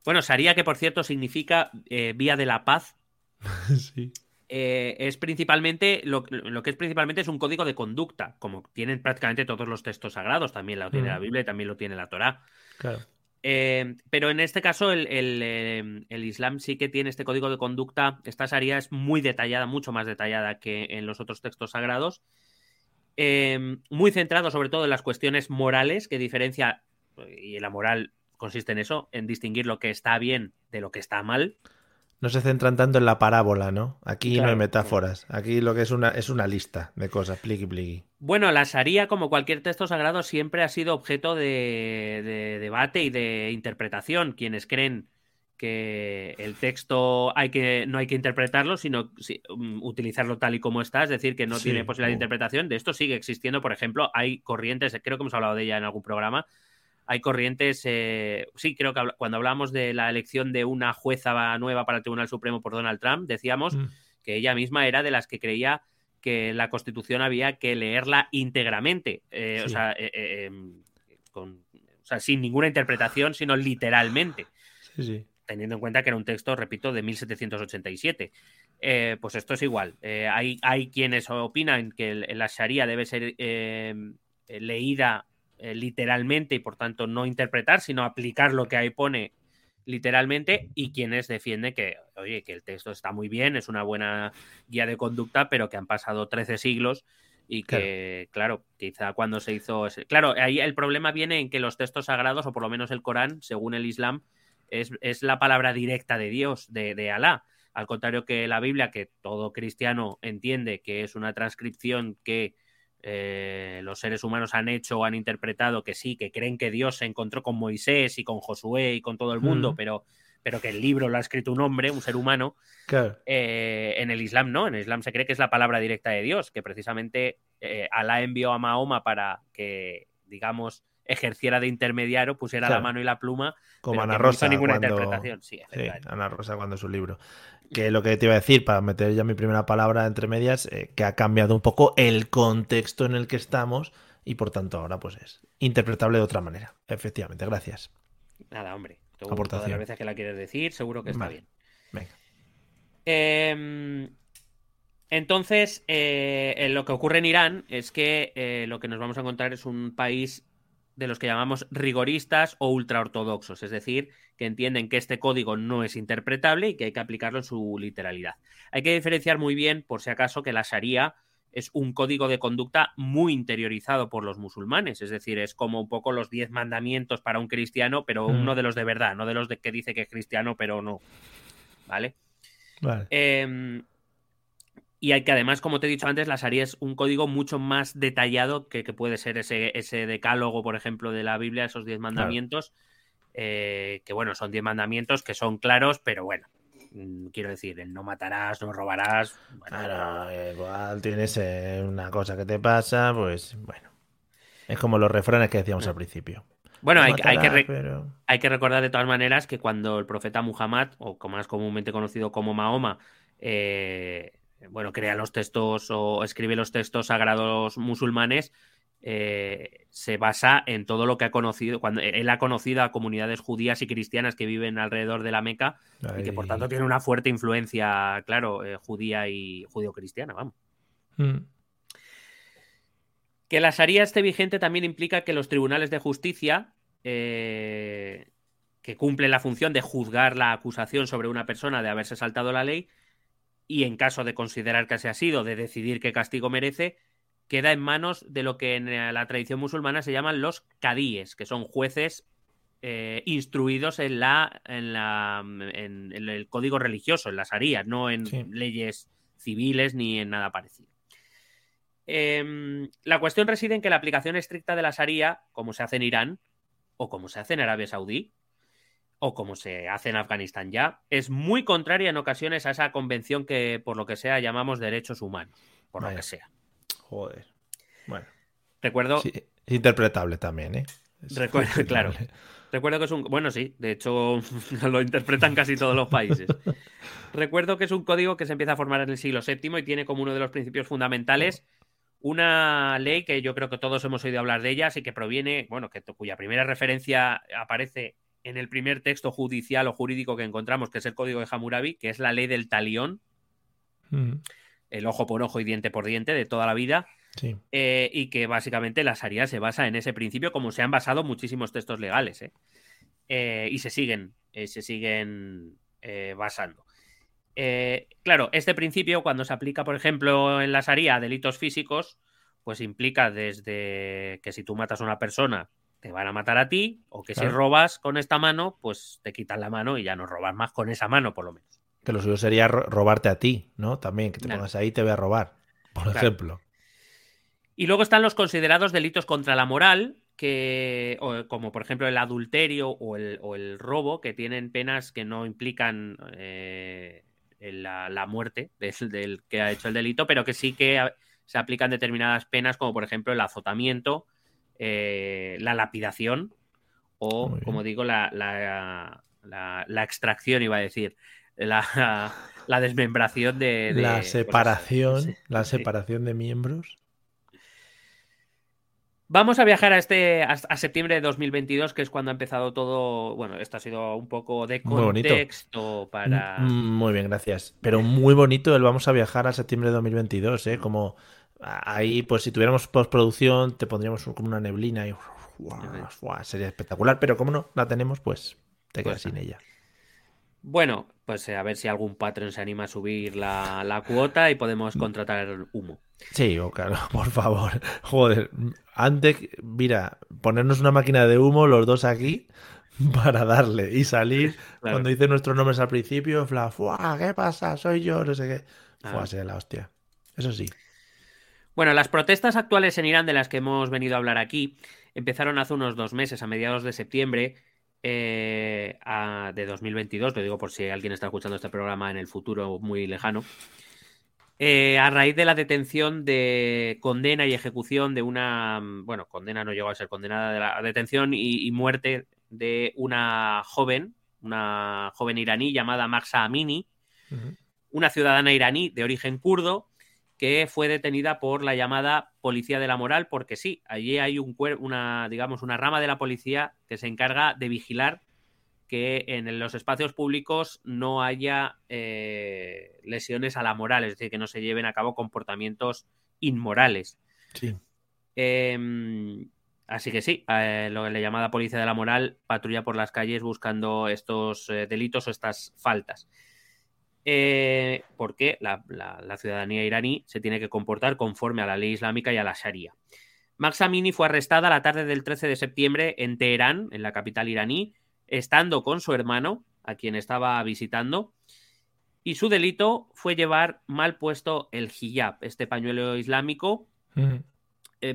Bueno, Saría, que por cierto significa eh, vía de la paz. sí. Eh, es principalmente, lo, que es principalmente es un código de conducta, como tienen prácticamente todos los textos sagrados, también lo tiene la Biblia y también lo tiene la Torá. Claro. Eh, pero en este caso el, el, Islam sí que tiene este código de conducta, esta Sharia es muy detallada, mucho más detallada que en los otros textos sagrados, muy centrado sobre todo en las cuestiones morales, que diferencia, y la moral consiste en eso, en distinguir lo que está bien de lo que está mal. No se centran tanto en la parábola, ¿no? Aquí no hay metáforas. Aquí lo que es una, es una lista de cosas, pliqui pliqui. Bueno, la Sharia, como cualquier texto sagrado, siempre ha sido objeto de, debate y de interpretación. Quienes creen que el texto hay que, no hay que interpretarlo, sino um, utilizarlo tal y como está, es decir, que no tiene posibilidad de interpretación. De esto sigue existiendo, por ejemplo, hay corrientes, creo que hemos hablado de ella en algún programa, hay corrientes, eh, sí, creo que cuando hablamos de la elección de una jueza nueva para el Tribunal Supremo por Donald Trump, decíamos mm. que ella misma era de las que creía que la Constitución había que leerla íntegramente, eh, o, sea, eh, em, con, o, sea, sin ninguna interpretación, sino literalmente. Teniendo en cuenta que era un texto, repito, de 1787. pues esto es igual. hay, hay quienes opinan que la Sharia debe ser leída eh, literalmente y por tanto no interpretar, sino aplicar lo que ahí pone literalmente y quienes defienden que, oye, que el texto está muy bien, es una buena guía de conducta, pero que han pasado 13 siglos y que, claro, quizá cuando se hizo... Ese... Claro, ahí el problema viene en que los textos sagrados, o por lo menos el Corán, según el Islam, es, es la palabra directa de Dios, de, de Alá. Al contrario que la Biblia, que todo cristiano entiende que es una transcripción que eh, los seres humanos han hecho o han interpretado que sí, que creen que Dios se encontró con Moisés y con Josué y con todo el mundo, pero, pero que el libro lo ha escrito un hombre, un ser humano. Eh, en el Islam no, en el Islam se cree que es la palabra directa de Dios, que precisamente eh, Alá envió a Mahoma para que, digamos, ejerciera de intermediario, pusiera la mano y la pluma, como Ana Rosa. ninguna interpretación. Sí, Ana Rosa cuando su libro. Que lo que te iba a decir, para meter ya mi primera palabra entre medias, eh, que ha cambiado un poco el contexto en el que estamos y por tanto ahora pues es interpretable de otra manera. Efectivamente, gracias. Nada, hombre. Todas las veces que la quieres decir, seguro que está bien. Venga. Em, entonces, eh, lo que ocurre en Irán es que eh, lo que nos vamos a encontrar es un país de los que llamamos rigoristas o ultraortodoxos, es decir, que entienden que este código no es interpretable y que hay que aplicarlo en su literalidad. Hay que diferenciar muy bien, por si acaso, que la Sharia es un código de conducta muy interiorizado por los musulmanes, es decir, es como un poco los diez mandamientos para un cristiano, pero mm. uno de los de verdad, no de los de que dice que es cristiano, pero no. ¿Vale? Vale. Em, y hay que además, como te he dicho antes, la Sharia es un código mucho más detallado que, puede ser ese, ese, decálogo, por ejemplo, de la Biblia, esos diez mandamientos, eh, que bueno, son diez mandamientos que son claros, pero bueno, mm, quiero decir, el no matarás, no robarás. Bueno, igual tienes eh, una cosa que te pasa, pues bueno. Es como los refranes que decíamos al principio. Bueno, hay, que hay, que recordar de todas maneras que cuando el profeta Muhammad, o como más comúnmente conocido como Mahoma, eh, bueno, crea los textos o escribe los textos sagrados musulmanes, eh, se basa en todo lo que ha conocido, cuando él ha conocido a comunidades judías y cristianas que viven alrededor de la Meca y que por tanto tiene una fuerte influencia, claro, eh, judía y judío-cristiana, vamos. Mm. Que la Sharia esté vigente también implica que los tribunales de justicia, eh, que cumplen la función de juzgar la acusación sobre una persona de haberse saltado la ley, y en caso de considerar que así ha sido, de decidir qué castigo merece, queda en manos de lo que en la tradición musulmana se llaman los cadíes, que son jueces eh, instruidos en, la, en, la, en, el código religioso, en las harías, no en leyes civiles ni en nada parecido. Em, la cuestión reside en que la aplicación estricta de la Sharia, como se hace en Irán, o como se hace en Arabia Saudí, o como se hace en Afganistán ya, es muy contraria en ocasiones a esa convención que, por lo que sea, llamamos derechos humanos, por lo que sea. Joder. Bueno. Recuerdo. es interpretable también, ¿eh? recuerdo, claro. Recuerdo que es un. Bueno, sí, de hecho lo interpretan casi todos los países. Recuerdo que es un código que se empieza a formar en el siglo VII y tiene como uno de los principios fundamentales una ley que yo creo que todos hemos oído hablar de ella y que proviene, bueno, que, cuya primera referencia aparece en el primer texto judicial o jurídico que encontramos, que es el Código de Hammurabi, que es la ley del talión, mm. el ojo por ojo y diente por diente de toda la vida, eh, y que básicamente la Sharia se basa en ese principio, como se han basado muchísimos textos legales, ¿eh? Eh, y se siguen, se siguen basando. claro, este principio, cuando se aplica, por ejemplo, en la Sharia a delitos físicos, pues implica desde que si tú matas a una persona te van a matar a ti, o que si robas con esta mano, pues te quitan la mano y ya no robas más con esa mano, por lo menos. Que lo suyo sería robarte a ti, ¿no? También, que te pongas ahí y te voy a robar, por ejemplo. Y luego están los considerados delitos contra la moral, que, como por ejemplo el adulterio o el, robo, que tienen penas que no implican eh, la, muerte del, que ha hecho el delito, pero que sí que se aplican determinadas penas, como por ejemplo el azotamiento eh, la lapidación o, como digo, la, la, extracción, iba a decir, la, desmembración de... la separación, la separación de miembros. Vamos a viajar a este a, septiembre de 2022, que es cuando ha empezado todo. Bueno, esto ha sido un poco de contexto para. Mm, mm, muy bien, gracias. Pero muy bonito el vamos a viajar a septiembre de 2022, ¿eh? Como ahí, pues si tuviéramos postproducción, te pondríamos como una neblina y sería espectacular, pero como no la tenemos, pues te quedas pues sin ella. Bueno, pues eh, a ver si algún patrón se anima a subir la, cuota y podemos contratar humo. Sí, oh, claro, por favor. Joder, antes, mira, ponernos una máquina de humo los dos aquí para darle y salir cuando dice nuestros nombres al principio, fla, ¿qué pasa? Soy yo, no sé qué. Fua, ah. la hostia. Eso sí. Bueno, las protestas actuales en Irán de las que hemos venido a hablar aquí empezaron hace unos dos meses, a mediados de septiembre eh, de 2022, lo digo por si alguien está escuchando este programa en el futuro muy lejano, eh, a raíz de la detención de condena y ejecución de una, bueno, condena no llegó a ser condenada, de la detención y, muerte de una joven, una joven iraní llamada Mahsa Amini, una ciudadana iraní de origen kurdo, que fue detenida por la llamada policía de la moral, porque sí, allí hay un una, digamos, una rama de la policía que se encarga de vigilar que en los espacios públicos no haya eh, lesiones a la moral, es decir, que no se lleven a cabo comportamientos inmorales. Sí. Em, así que sí, eh, lo que le llamada policía de la moral patrulla por las calles buscando estos eh, delitos o estas faltas. Eh, porque la, ciudadanía iraní se tiene que comportar conforme a la ley islámica y a la Sharia. Max Amini fue arrestada la tarde del 13 de septiembre en Teherán, en la capital iraní, estando con su hermano, a quien estaba visitando, y su delito fue llevar mal puesto el hijab, este pañuelo islámico,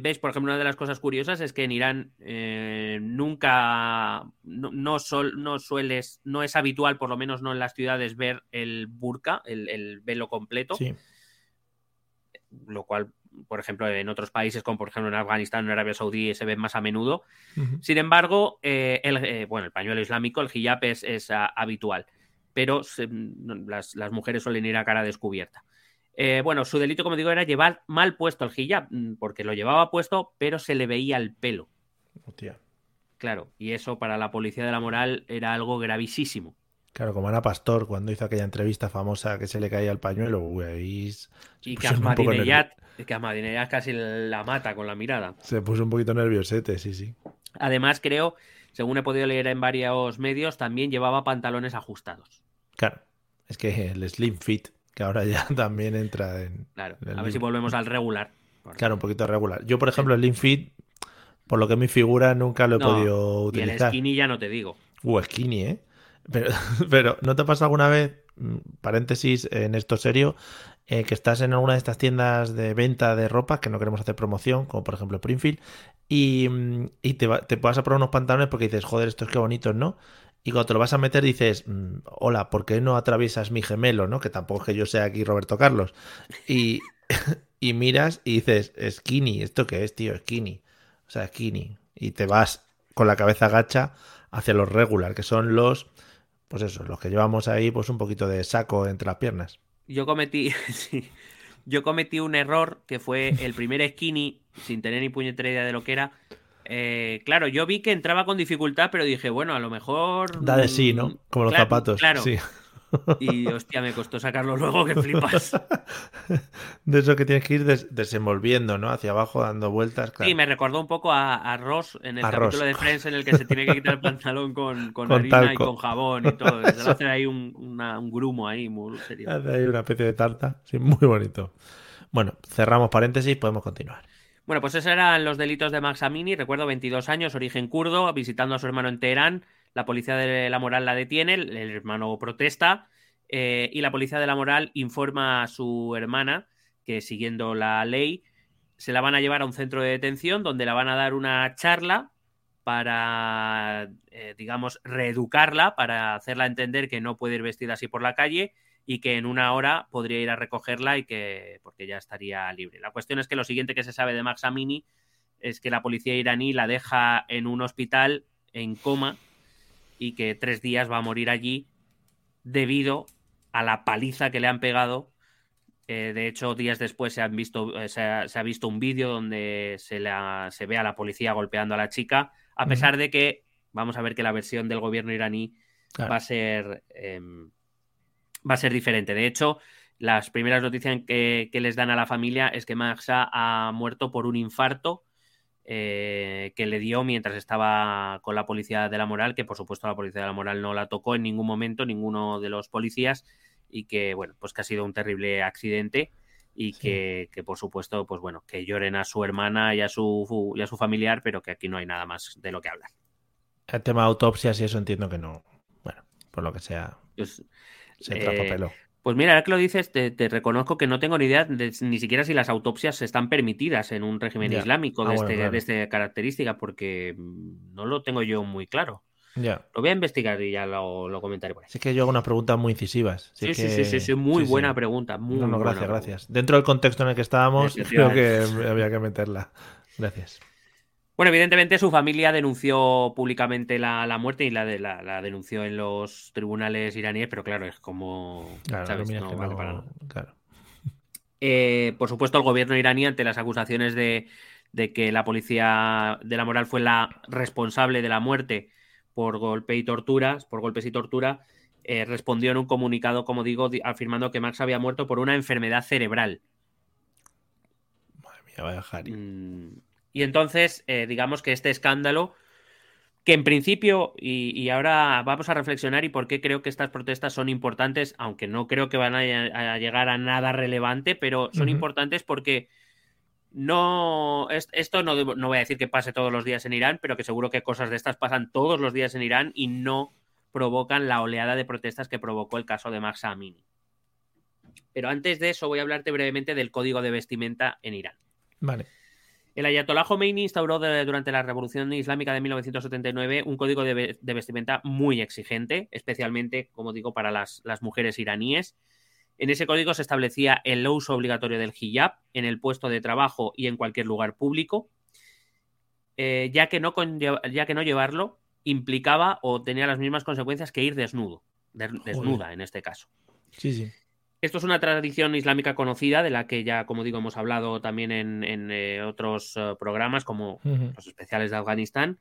veis, por ejemplo, una de las cosas curiosas es que en Irán eh, nunca, no, no, no, sueles, no es habitual, por lo menos no en las ciudades, ver el burka, el, velo completo. Sí. Lo cual, por ejemplo, en otros países, como por ejemplo en Afganistán o en Arabia Saudí, se ve más a menudo. Sin embargo, eh, el, bueno, el pañuelo islámico, el hijab, es, ah, habitual, pero las, las mujeres suelen ir a cara descubierta. Eh, bueno, su delito, como digo, era llevar mal puesto el hijab, mm, porque lo llevaba puesto, pero se le veía el pelo. Hostia. Claro, y eso para la policía de la moral era algo gravísimo. Claro, como Ana Pastor cuando hizo aquella entrevista famosa que se le caía el pañuelo, y que Ahmadinejad, que casi la mata con la mirada. Se puso un poquito nerviosete, sí, sí. Además, creo, según he podido leer en varios medios, también llevaba pantalones ajustados. Claro, es que el slim fit que ahora ya también entra en... Claro, a ver si volvemos al regular. Claro, un poquito regular. Yo, por ejemplo, el Lean Fit por lo que mi figura nunca lo he No, podido Y el utilizar. skinny ya no te digo. Uh, skinny, ¿eh? Pero, pero ¿no te pasa alguna vez, mm, paréntesis en esto serio, eh, que estás en alguna de estas tiendas de venta de ropa que no queremos hacer promoción, como por ejemplo Printfield, y, mm, y te, va- te vas a probar unos pantalones porque dices, joder, estos qué bonitos, ¿no? Y cuando te lo vas a meter dices, mm, hola, ¿por qué no atraviesas mi gemelo, no? Que tampoco es que yo sea aquí Roberto Carlos. Y, y miras y dices, skinny, ¿esto qué es, tío? Skinny. O sea, skinny. Y te vas con la cabeza gacha hacia los regular, que son los, pues eso, los que llevamos ahí, pues un poquito de saco entre las piernas. Yo cometí, yo cometí un error que fue el primer skinny, sin tener ni puñetera idea de lo que era. Eh, claro, yo vi que entraba con dificultad, pero dije, bueno, a lo mejor. Da de sí, mm, ¿no? Como los claro, zapatos. Claro. Sí. Y hostia, me costó sacarlo luego, que flipas. De eso que tienes que ir des- desenvolviendo, ¿no? Hacia abajo, dando vueltas. Claro. Sí, me recordó un poco a, a Ross en el A capítulo Ross. de Friends en el que se tiene que quitar el pantalón con, con, Con harina y con jabón y todo. Se hace ahí un, una- un grumo ahí, muy serio. Hace ahí una especie de tarta. Sí, muy bonito. Bueno, cerramos paréntesis, podemos continuar. Bueno, pues esos eran los delitos de Max Amini. Recuerdo 22 años, origen kurdo, visitando a su hermano en Teherán. La policía de la moral la detiene, el hermano protesta eh, y la policía de la moral informa a su hermana que siguiendo la ley se la van a llevar a un centro de detención donde la van a dar una charla para, eh, digamos, reeducarla, para hacerla entender que no puede ir vestida así por la calle y que en una hora podría ir a recogerla y que porque ya estaría libre. La cuestión es que lo siguiente que se sabe de Max Amini es que la policía iraní la deja en un hospital en coma y que tres días va a morir allí debido a la paliza que le han pegado. Eh, de hecho, días después se, han visto, eh, se, ha, se ha visto un vídeo donde se, la- se ve a la policía golpeando a la chica, a pesar de que vamos a ver que la versión del gobierno iraní Claro. va a ser em, va a ser diferente. De hecho, las primeras noticias que, que les dan a la familia es que Maxa ha muerto por un infarto eh, que le dio mientras estaba con la policía de la moral, que por supuesto la policía de la moral no la tocó en ningún momento, ninguno de los policías, y que bueno, pues que ha sido un terrible accidente y Sí. que, que, por supuesto, pues bueno, que lloren a su hermana y a su, y a su familiar, pero que aquí no hay nada más de lo que hablar. El tema de autopsias y eso entiendo que no. Bueno, por lo que sea, Pues, se Eh. Pues mira, ahora que lo dices, te, te reconozco que no tengo ni idea de, ni siquiera si las autopsias están permitidas en un régimen islámico Ah, de, bueno, este, claro. de esta característica, porque mm, no lo tengo yo muy claro. Lo voy a investigar y ya lo, lo comentaré por ahí. Así que yo hago unas preguntas muy incisivas. Sí, sí, que- sí, sí, sí, muy sí, sí. buena pregunta. Muy No, no, buena gracias, pregunta. gracias. Dentro del contexto en el que estábamos, creo que había que meterla. Gracias. Bueno, evidentemente su familia denunció públicamente la, la muerte y la, de, la, la denunció en los tribunales iraníes, pero claro, es como. Claro, ¿sabes? mira, No que vale no- para nada. claro. Eh, por supuesto, el gobierno iraní, ante las acusaciones de, de que la policía de la moral fue la responsable de la muerte por golpe y torturas, por golpes y tortura, eh, respondió en un comunicado, como digo, di- afirmando que Max había muerto por una enfermedad cerebral. Madre mía, vaya Harry. Mm, Y entonces, eh, digamos que este escándalo, que en principio, y, y ahora vamos a reflexionar y por qué creo que estas protestas son importantes, aunque no creo que van a, a llegar a nada relevante, pero son importantes porque no, es- esto no, no voy a decir que pase todos los días en Irán, pero que seguro que cosas de estas pasan todos los días en Irán y no provocan la oleada de protestas que provocó el caso de Mahsa Amini. Pero antes de eso voy a hablarte brevemente del código de vestimenta en Irán. Vale. El Ayatollah Khomeini instauró de- durante la Revolución Islámica de 1979 un código de, ve- de vestimenta muy exigente, especialmente, como digo, para las, las mujeres iraníes. En ese código se establecía el uso obligatorio del hijab en el puesto de trabajo y en cualquier lugar público, eh, ya, que no conlleva- ya que no llevarlo implicaba o tenía las mismas consecuencias que ir desnudo, de- desnuda en este caso. Sí, sí. Esto es una tradición islámica conocida de la que ya, como digo, hemos hablado también en, en, eh, otros eh, programas como los especiales de Afganistán.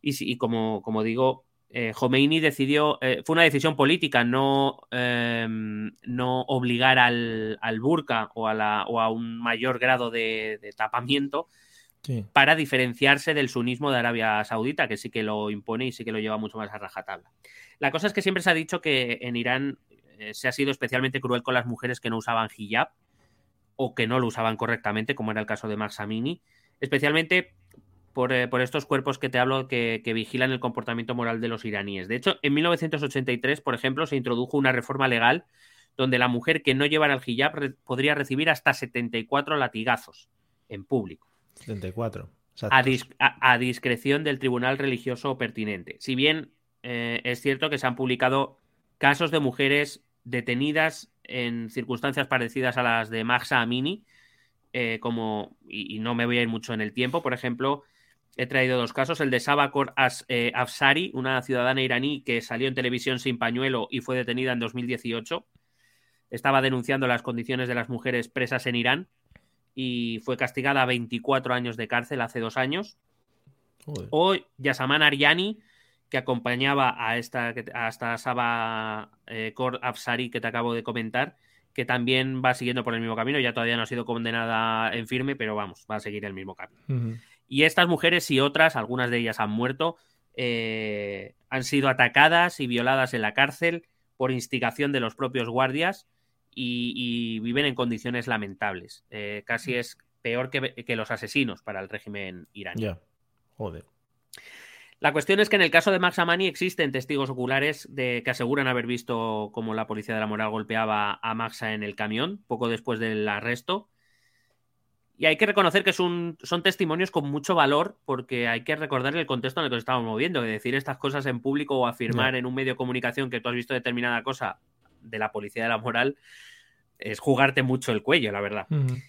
Y, como, como digo, eh, Khomeini decidió, eh, fue una decisión política, no, eh, no obligar al, al burka o a, la- o a un mayor grado de, de tapamiento Sí. para diferenciarse del sunismo de Arabia Saudita, que sí que lo impone y sí que lo lleva mucho más a rajatabla. La cosa es que siempre se ha dicho que en Irán se ha sido especialmente cruel con las mujeres que no usaban hijab o que no lo usaban correctamente, como era el caso de Max Amini, especialmente por, eh, por estos cuerpos que te hablo que, que, vigilan el comportamiento moral de los iraníes. De hecho, en 1983, por ejemplo, se introdujo una reforma legal donde la mujer que no llevara el hijab re podría recibir hasta 74 latigazos en público. 74. A, dis a, a, discreción del tribunal religioso pertinente. Si bien eh, es cierto que se han publicado casos de mujeres detenidas en circunstancias parecidas a las de Mahsa Amini, eh, como, y, y, no me voy a ir mucho en el tiempo, por ejemplo, he traído dos casos, el de Sabakor As, eh, Afsari, una ciudadana iraní que salió en televisión sin pañuelo y fue detenida en 2018, estaba denunciando las condiciones de las mujeres presas en Irán y fue castigada a 24 años de cárcel hace dos años. Joder. O Yasaman Aryani, que acompañaba a esta, a esta Saba eh, Kor Afsari que te acabo de comentar, que también va siguiendo por el mismo camino. Ya todavía no ha sido condenada en firme, pero vamos, va a seguir el mismo camino. Uh -huh. Y estas mujeres y otras, algunas de ellas han muerto, eh, han sido atacadas y violadas en la cárcel por instigación de los propios guardias y, y viven en condiciones lamentables. Eh, casi es peor que, que, los asesinos para el régimen iraní. Ya, yeah. joder. La cuestión es que en el caso de Max Amani existen testigos oculares de, que aseguran haber visto cómo la policía de la moral golpeaba a Maxa en el camión poco después del arresto. Y hay que reconocer que son, son testimonios con mucho valor porque hay que recordar el contexto en el que nos estamos moviendo. Que decir estas cosas en público o afirmar en un medio de comunicación que tú has visto determinada cosa de la policía de la moral es jugarte mucho el cuello, la verdad. Uh -huh.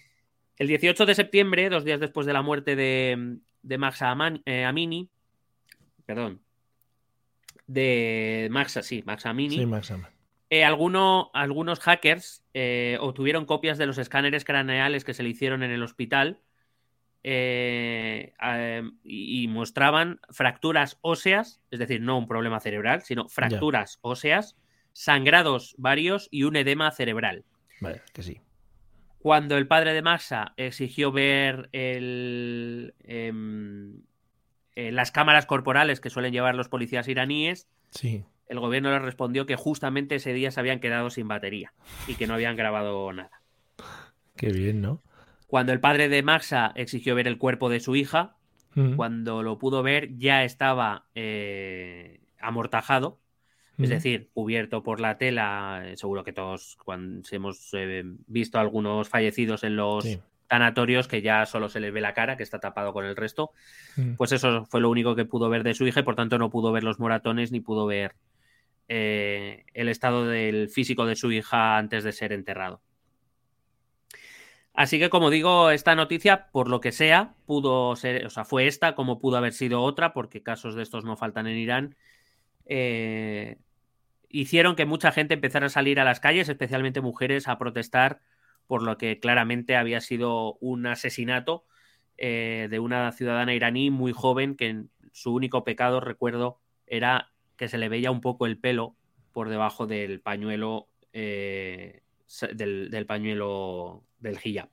El 18 de septiembre, dos días después de la muerte de, de Maxa eh, Amini, perdón, de Maxa, sí, Maxa Mini. Sí, Maxa. Eh, alguno, algunos hackers eh, obtuvieron copias de los escáneres craneales que se le hicieron en el hospital eh, y, y, mostraban fracturas óseas, es decir, no un problema cerebral, sino fracturas óseas, sangrados varios y un edema cerebral. Vale, que sí. Cuando el padre de Maxa exigió ver el, eh, las cámaras corporales que suelen llevar los policías iraníes, sí. el gobierno le respondió que justamente ese día se habían quedado sin batería y que no habían grabado nada. Qué bien, ¿no? Cuando el padre de Maxa exigió ver el cuerpo de su hija, uh -huh. cuando lo pudo ver ya estaba eh, amortajado, es decir, cubierto por la tela. Eh, seguro que todos cuando hemos eh, visto algunos fallecidos en los sí tanatorios que ya solo se le ve la cara, que está tapado con el resto. Mm. Pues eso fue lo único que pudo ver de su hija y por tanto no pudo ver los moratones ni pudo ver eh, el estado del físico de su hija antes de ser enterrado. Así que, como digo, esta noticia, por lo que sea, pudo ser, o sea, fue esta, como pudo haber sido otra, porque casos de estos no faltan en Irán. Eh, hicieron que mucha gente empezara a salir a las calles, especialmente mujeres, a protestar por lo que claramente había sido un asesinato eh, de una ciudadana iraní muy joven que su único pecado, recuerdo, era que se le veía un poco el pelo por debajo del pañuelo eh, del, pañuelo del hijab.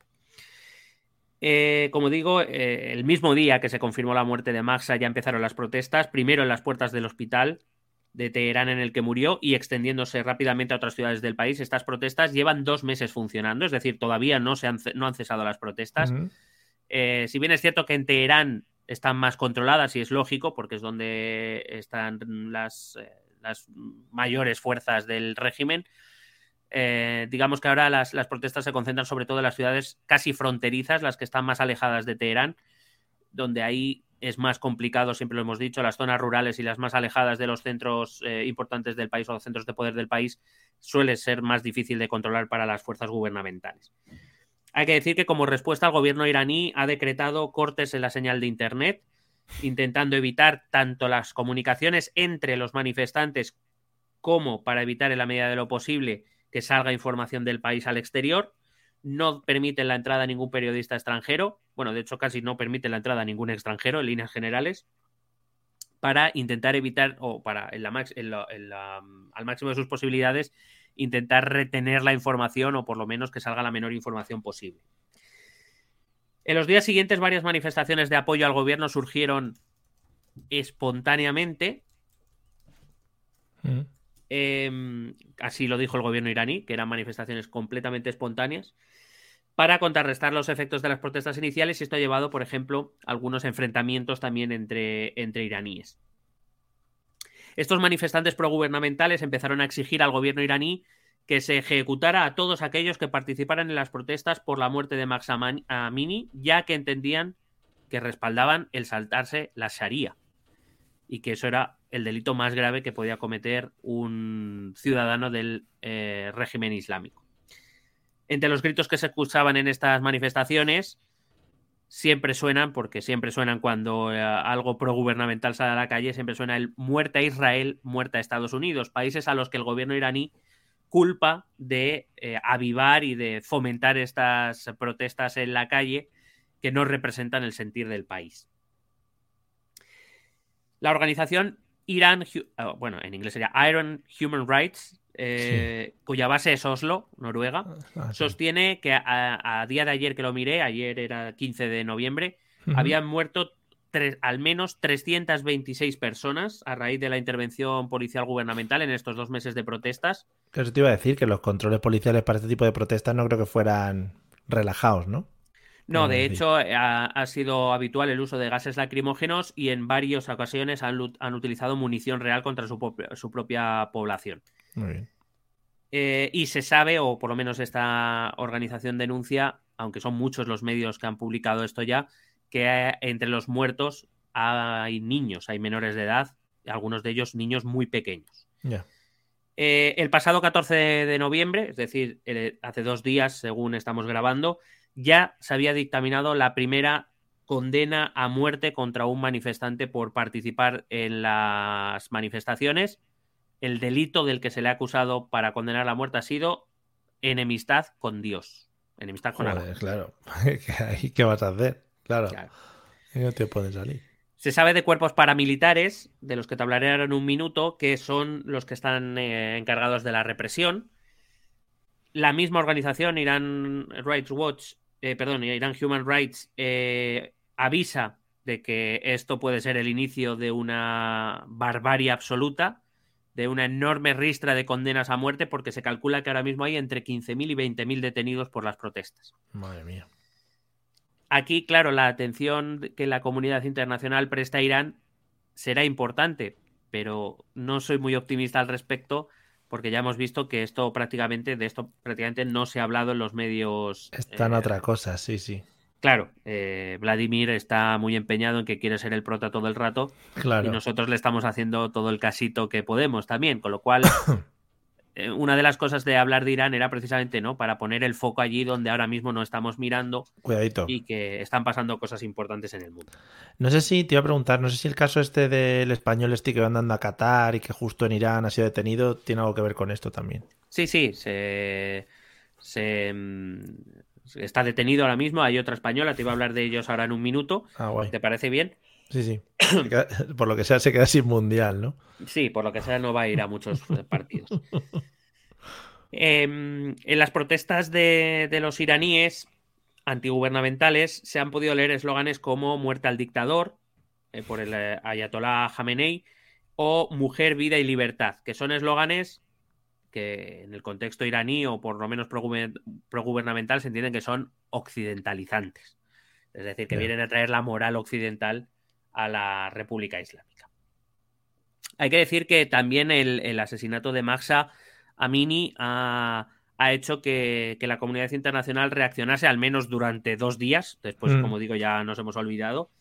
Eh, como digo, el mismo día que se confirmó la muerte de Maxa ya empezaron las protestas, primero en las puertas del hospital, de Teherán en el que murió y extendiéndose rápidamente a otras ciudades del país. Estas protestas llevan dos meses funcionando, es decir, todavía no, se han, no han cesado las protestas. Uh -huh. eh, si bien es cierto que en Teherán están más controladas y es lógico porque es donde están las, eh, las mayores fuerzas del régimen, eh, digamos que ahora las, las, protestas se concentran sobre todo en las ciudades casi fronterizas, las que están más alejadas de Teherán, donde ahí es más complicado, siempre lo hemos dicho, las zonas rurales y las más alejadas de los centros eh, importantes del país o los centros de poder del país suele ser más difícil de controlar para las fuerzas gubernamentales. Hay que decir que como respuesta el gobierno iraní ha decretado cortes en la señal de Internet, intentando evitar tanto las comunicaciones entre los manifestantes como para evitar en la medida de lo posible que salga información del país al exterior no permiten la entrada a ningún periodista extranjero, bueno, de hecho casi no permiten la entrada a ningún extranjero en líneas generales, para intentar evitar, o para en la, en la, en la, al máximo de sus posibilidades, intentar retener la información o por lo menos que salga la menor información posible. En los días siguientes varias manifestaciones de apoyo al gobierno surgieron espontáneamente. Mm. Eh, así lo dijo el gobierno iraní, que eran manifestaciones completamente espontáneas. Para contrarrestar los efectos de las protestas iniciales y esto ha llevado, por ejemplo, a algunos enfrentamientos también entre, iraníes. Estos manifestantes progubernamentales empezaron a exigir al gobierno iraní que se ejecutara a todos aquellos que participaran en las protestas por la muerte de Max Amini, ya que entendían que respaldaban el saltarse la Sharia y que eso era el delito más grave que podía cometer un ciudadano del eh, régimen islámico. Entre los gritos que se escuchaban en estas manifestaciones, siempre suenan, porque siempre suenan cuando eh, algo progubernamental sale a la calle, siempre suena el muerte a Israel, muerte a Estados Unidos, países a los que el gobierno iraní culpa de eh, avivar y de fomentar estas protestas en la calle que no representan el sentir del país. La organización Iran, ah, bueno, en inglés sería Iron Human Rights, eh, cuya base es Oslo, Noruega, ah, sostiene que a, día de ayer que lo miré, ayer era 15 de noviembre, habían muerto al menos 326 personas a raíz de la intervención policial gubernamental en estos dos meses de protestas. Que eso te iba a decir, que los controles policiales para este tipo de protestas no creo que fueran relajados, ¿no? No, de hecho eh, ha, sido habitual el uso de gases lacrimógenos y en varias ocasiones han, utilizado munición real contra su, propia población. Muy bien. Eh, y se sabe, o por lo menos esta organización denuncia, aunque son muchos los medios que han publicado esto ya, que entre los muertos hay niños, hay menores de edad, algunos de ellos niños muy pequeños. Eh, el pasado 14 de noviembre, es decir, hace dos días, según estamos grabando, ya se había dictaminado la primera condena a muerte contra un manifestante por participar en las manifestaciones. El delito del que se le ha acusado para condenar a muerte ha sido enemistad con Dios. Enemistad con Joder, Claro, ¿qué vas a hacer? Claro. No te puedes salir. Se sabe de cuerpos paramilitares, de los que te hablaré ahora en un minuto, que son los que están eh, encargados de la represión. La misma organización, Iran Rights Watch, eh, perdón, Iran Human Rights, eh, avisa de que esto puede ser el inicio de una barbarie absoluta, de una enorme ristra de condenas a muerte, porque se calcula que ahora mismo hay entre 15.000 y 20.000 detenidos por las protestas. Madre mía. Aquí, claro, la atención que la comunidad internacional presta a Irán será importante, pero no soy muy optimista al respecto porque ya hemos visto que esto prácticamente, de esto prácticamente no se ha hablado en los medios. Está en eh, otra cosa, sí, sí. Claro, eh, Vladimir está muy empeñado en que quiere ser el prota todo el rato. Claro. Y nosotros le estamos haciendo todo el casito que podemos también, con lo cual Eh, una de las cosas de hablar de Irán era precisamente, ¿no? Para poner el foco allí donde ahora mismo no estamos mirando. Cuidadito. Y que están pasando cosas importantes en el mundo. No sé si te iba a preguntar, no sé si el caso este del español este que va andando a Qatar y que justo en Irán ha sido detenido, tiene algo que ver con esto también. Sí, sí, se, mm, está detenido ahora mismo. Hay otra española, te iba a hablar de ellos ahora en un minuto. Ah. ¿Te parece bien? Sí, sí. por lo que sea, se queda sin mundial, ¿no? Sí, por lo que sea, no va a ir a muchos partidos. Em, en las protestas de, los iraníes antigubernamentales se han podido leer eslóganes como Muerte al dictador, eh, por el eh, Ayatollah Jamenei, o Mujer, vida y libertad, que son eslóganes que en el contexto iraní o por lo menos progubernamental se entienden que son occidentalizantes. Es decir, que vienen a traer la moral occidental a la República Islámica. Hay que decir que también el, asesinato de Maxa Amini ha, hecho que, la comunidad internacional reaccionase al menos durante dos días. Después, mm. como digo, ya nos hemos olvidado.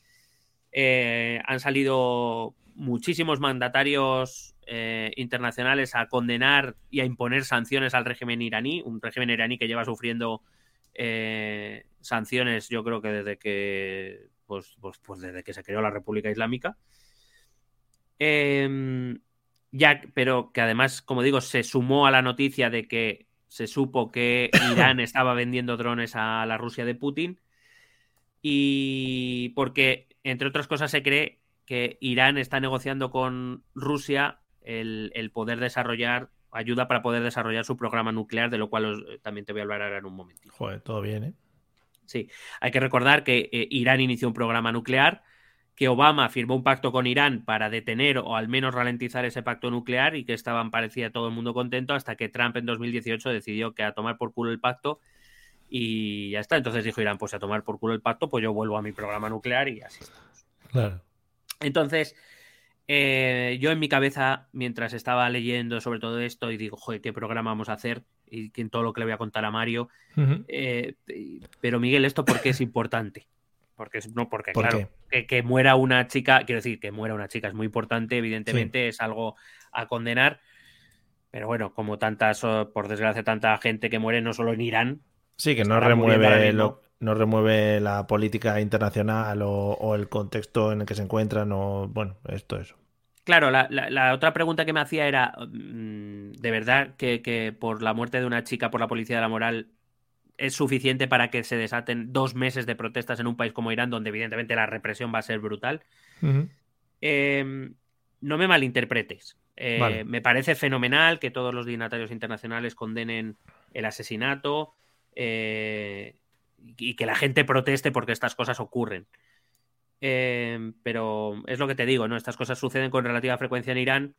Eh, han salido muchísimos mandatarios eh, internacionales a condenar y a imponer sanciones al régimen iraní, un régimen iraní que lleva sufriendo eh, sanciones, yo creo que desde que pues, pues, pues, desde que se creó la República Islámica. Em, ya, pero que además, como digo, se sumó a la noticia de que se supo que Irán estaba vendiendo drones a la Rusia de Putin. Y porque, entre otras cosas, se cree que Irán está negociando con Rusia el, el poder desarrollar, ayuda para poder desarrollar su programa nuclear, de lo cual también te voy a hablar ahora en un momento. Joder, todo bien, ¿eh? Sí, hay que recordar que eh, Irán inició un programa nuclear, que Obama firmó un pacto con Irán para detener o al menos ralentizar ese pacto nuclear y que estaban, parecía todo el mundo contento hasta que Trump en 2018 decidió que a tomar por culo el pacto Y ya está. Entonces dijo Irán, pues a tomar por culo el pacto, pues yo vuelvo a mi programa nuclear y así. Claro. Entonces, eh, yo en mi cabeza, mientras estaba leyendo sobre todo esto, y digo, joder, ¿qué programa vamos a hacer? Y en todo lo que le voy a contar a Mario. Eh, pero Miguel, ¿esto por qué es importante? Porque no, porque ¿Por claro, que, que muera una chica, quiero decir, que muera una chica es muy importante, evidentemente es algo a condenar. Pero bueno, como tantas, por desgracia, tanta gente que muere, no solo en Irán, Sí, que no remueve, lo- no remueve la política internacional o, o el contexto en el que se encuentran o, bueno, esto, eso. Claro, la, la- la otra pregunta que me hacía era, mm, ¿de verdad que, que por la muerte de una chica por la policía de la moral es suficiente para que se desaten dos meses de protestas en un país como Irán, donde evidentemente la represión va a ser brutal? Eh, no me malinterpretes. Eh, Vale. Me parece fenomenal que todos los dignatarios internacionales condenen el asesinato eh, y que la gente proteste porque estas cosas ocurren. Eh, pero es lo que te digo, ¿no? Estas cosas suceden con relativa frecuencia en Irán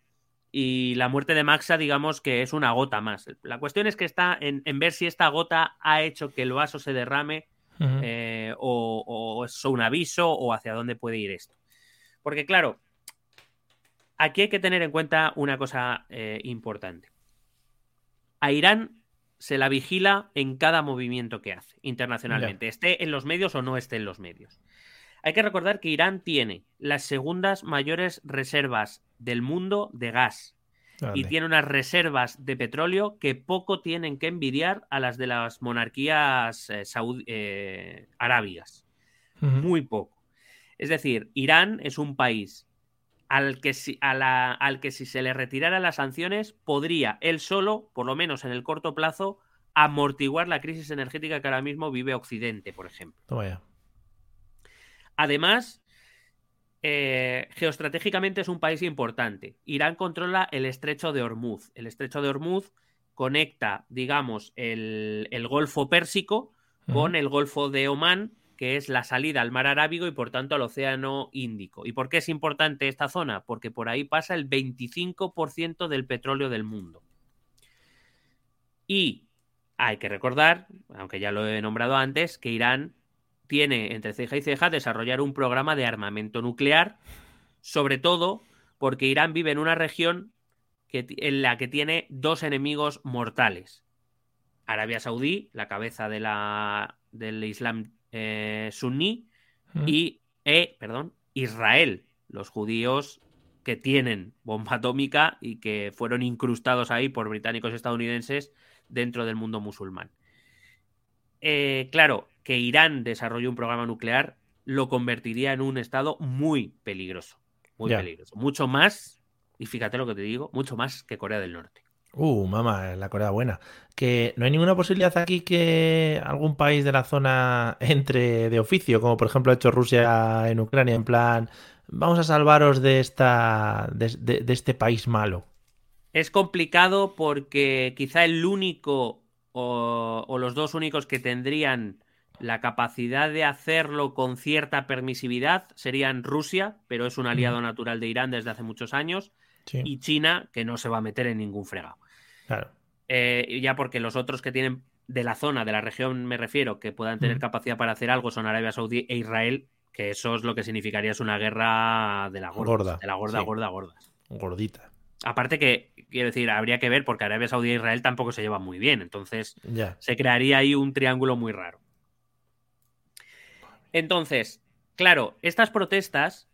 y la muerte de Maxa, digamos que es una gota más. La cuestión es que está en, en ver si esta gota ha hecho que el vaso se derrame eh, o, o es un aviso o hacia dónde puede ir esto. Porque claro, aquí hay que tener en cuenta una cosa eh, importante. A Irán se la vigila en cada movimiento que hace internacionalmente, esté en los medios o no esté en los medios. Hay que recordar que Irán tiene las segundas mayores reservas del mundo de gas y tiene unas reservas de petróleo que poco tienen que envidiar a las de las monarquías eh, eh, arábigas. Muy poco. Es decir, Irán es un país al que, si, a la- al que si se le retiraran las sanciones podría él solo, por lo menos en el corto plazo, amortiguar la crisis energética que ahora mismo vive Occidente, por ejemplo. Toma. Además, eh, geoestratégicamente es un país importante. Irán controla el estrecho de Hormuz. El estrecho de Hormuz conecta, digamos, el, el Golfo Pérsico con el Golfo de Omán, que es la salida al mar Arábigo y por tanto al Océano Índico. ¿Y por qué es importante esta zona? Porque por ahí pasa el 25% del petróleo del mundo. Y hay que recordar, aunque ya lo he nombrado antes, que Irán tiene entre ceja y ceja desarrollar un programa de armamento nuclear, sobre todo porque Irán vive en una región en la que tiene dos enemigos mortales. Arabia Saudí, la cabeza de la, del Islam eh, suní, y eh, perdón, Israel, los judíos que tienen bomba atómica y que fueron incrustados ahí por británicos y estadounidenses dentro del mundo musulmán. Eh, claro, que Irán desarrolle un programa nuclear lo convertiría en un estado muy peligroso, muy peligroso, mucho más, y fíjate lo que te digo, mucho más que Corea del Norte. Uh, mamá, la Corea buena. Que no hay ninguna posibilidad aquí que algún país de la zona entre de oficio, como por ejemplo ha hecho Rusia en Ucrania, en plan, vamos a salvaros de esta, de, de- de este país malo. Es complicado porque quizá el único o, o los dos únicos que tendrían la capacidad de hacerlo con cierta permisividad serían Rusia, pero es un aliado natural de Irán desde hace muchos años, Sí, y China, que no se va a meter en ningún fregado. Claro. Eh, ya porque los otros que tienen de la zona, de la región me refiero, que puedan tener capacidad para hacer algo son Arabia Saudí e Israel, que eso es lo que significaría es una guerra de la gorda, Gorda, de la gorda, sí. gorda, gorda. Gordita. Aparte que, quiero decir, habría que ver porque Arabia Saudí e Israel tampoco se llevan muy bien, entonces se crearía ahí un triángulo muy raro. Entonces, claro, estas protestas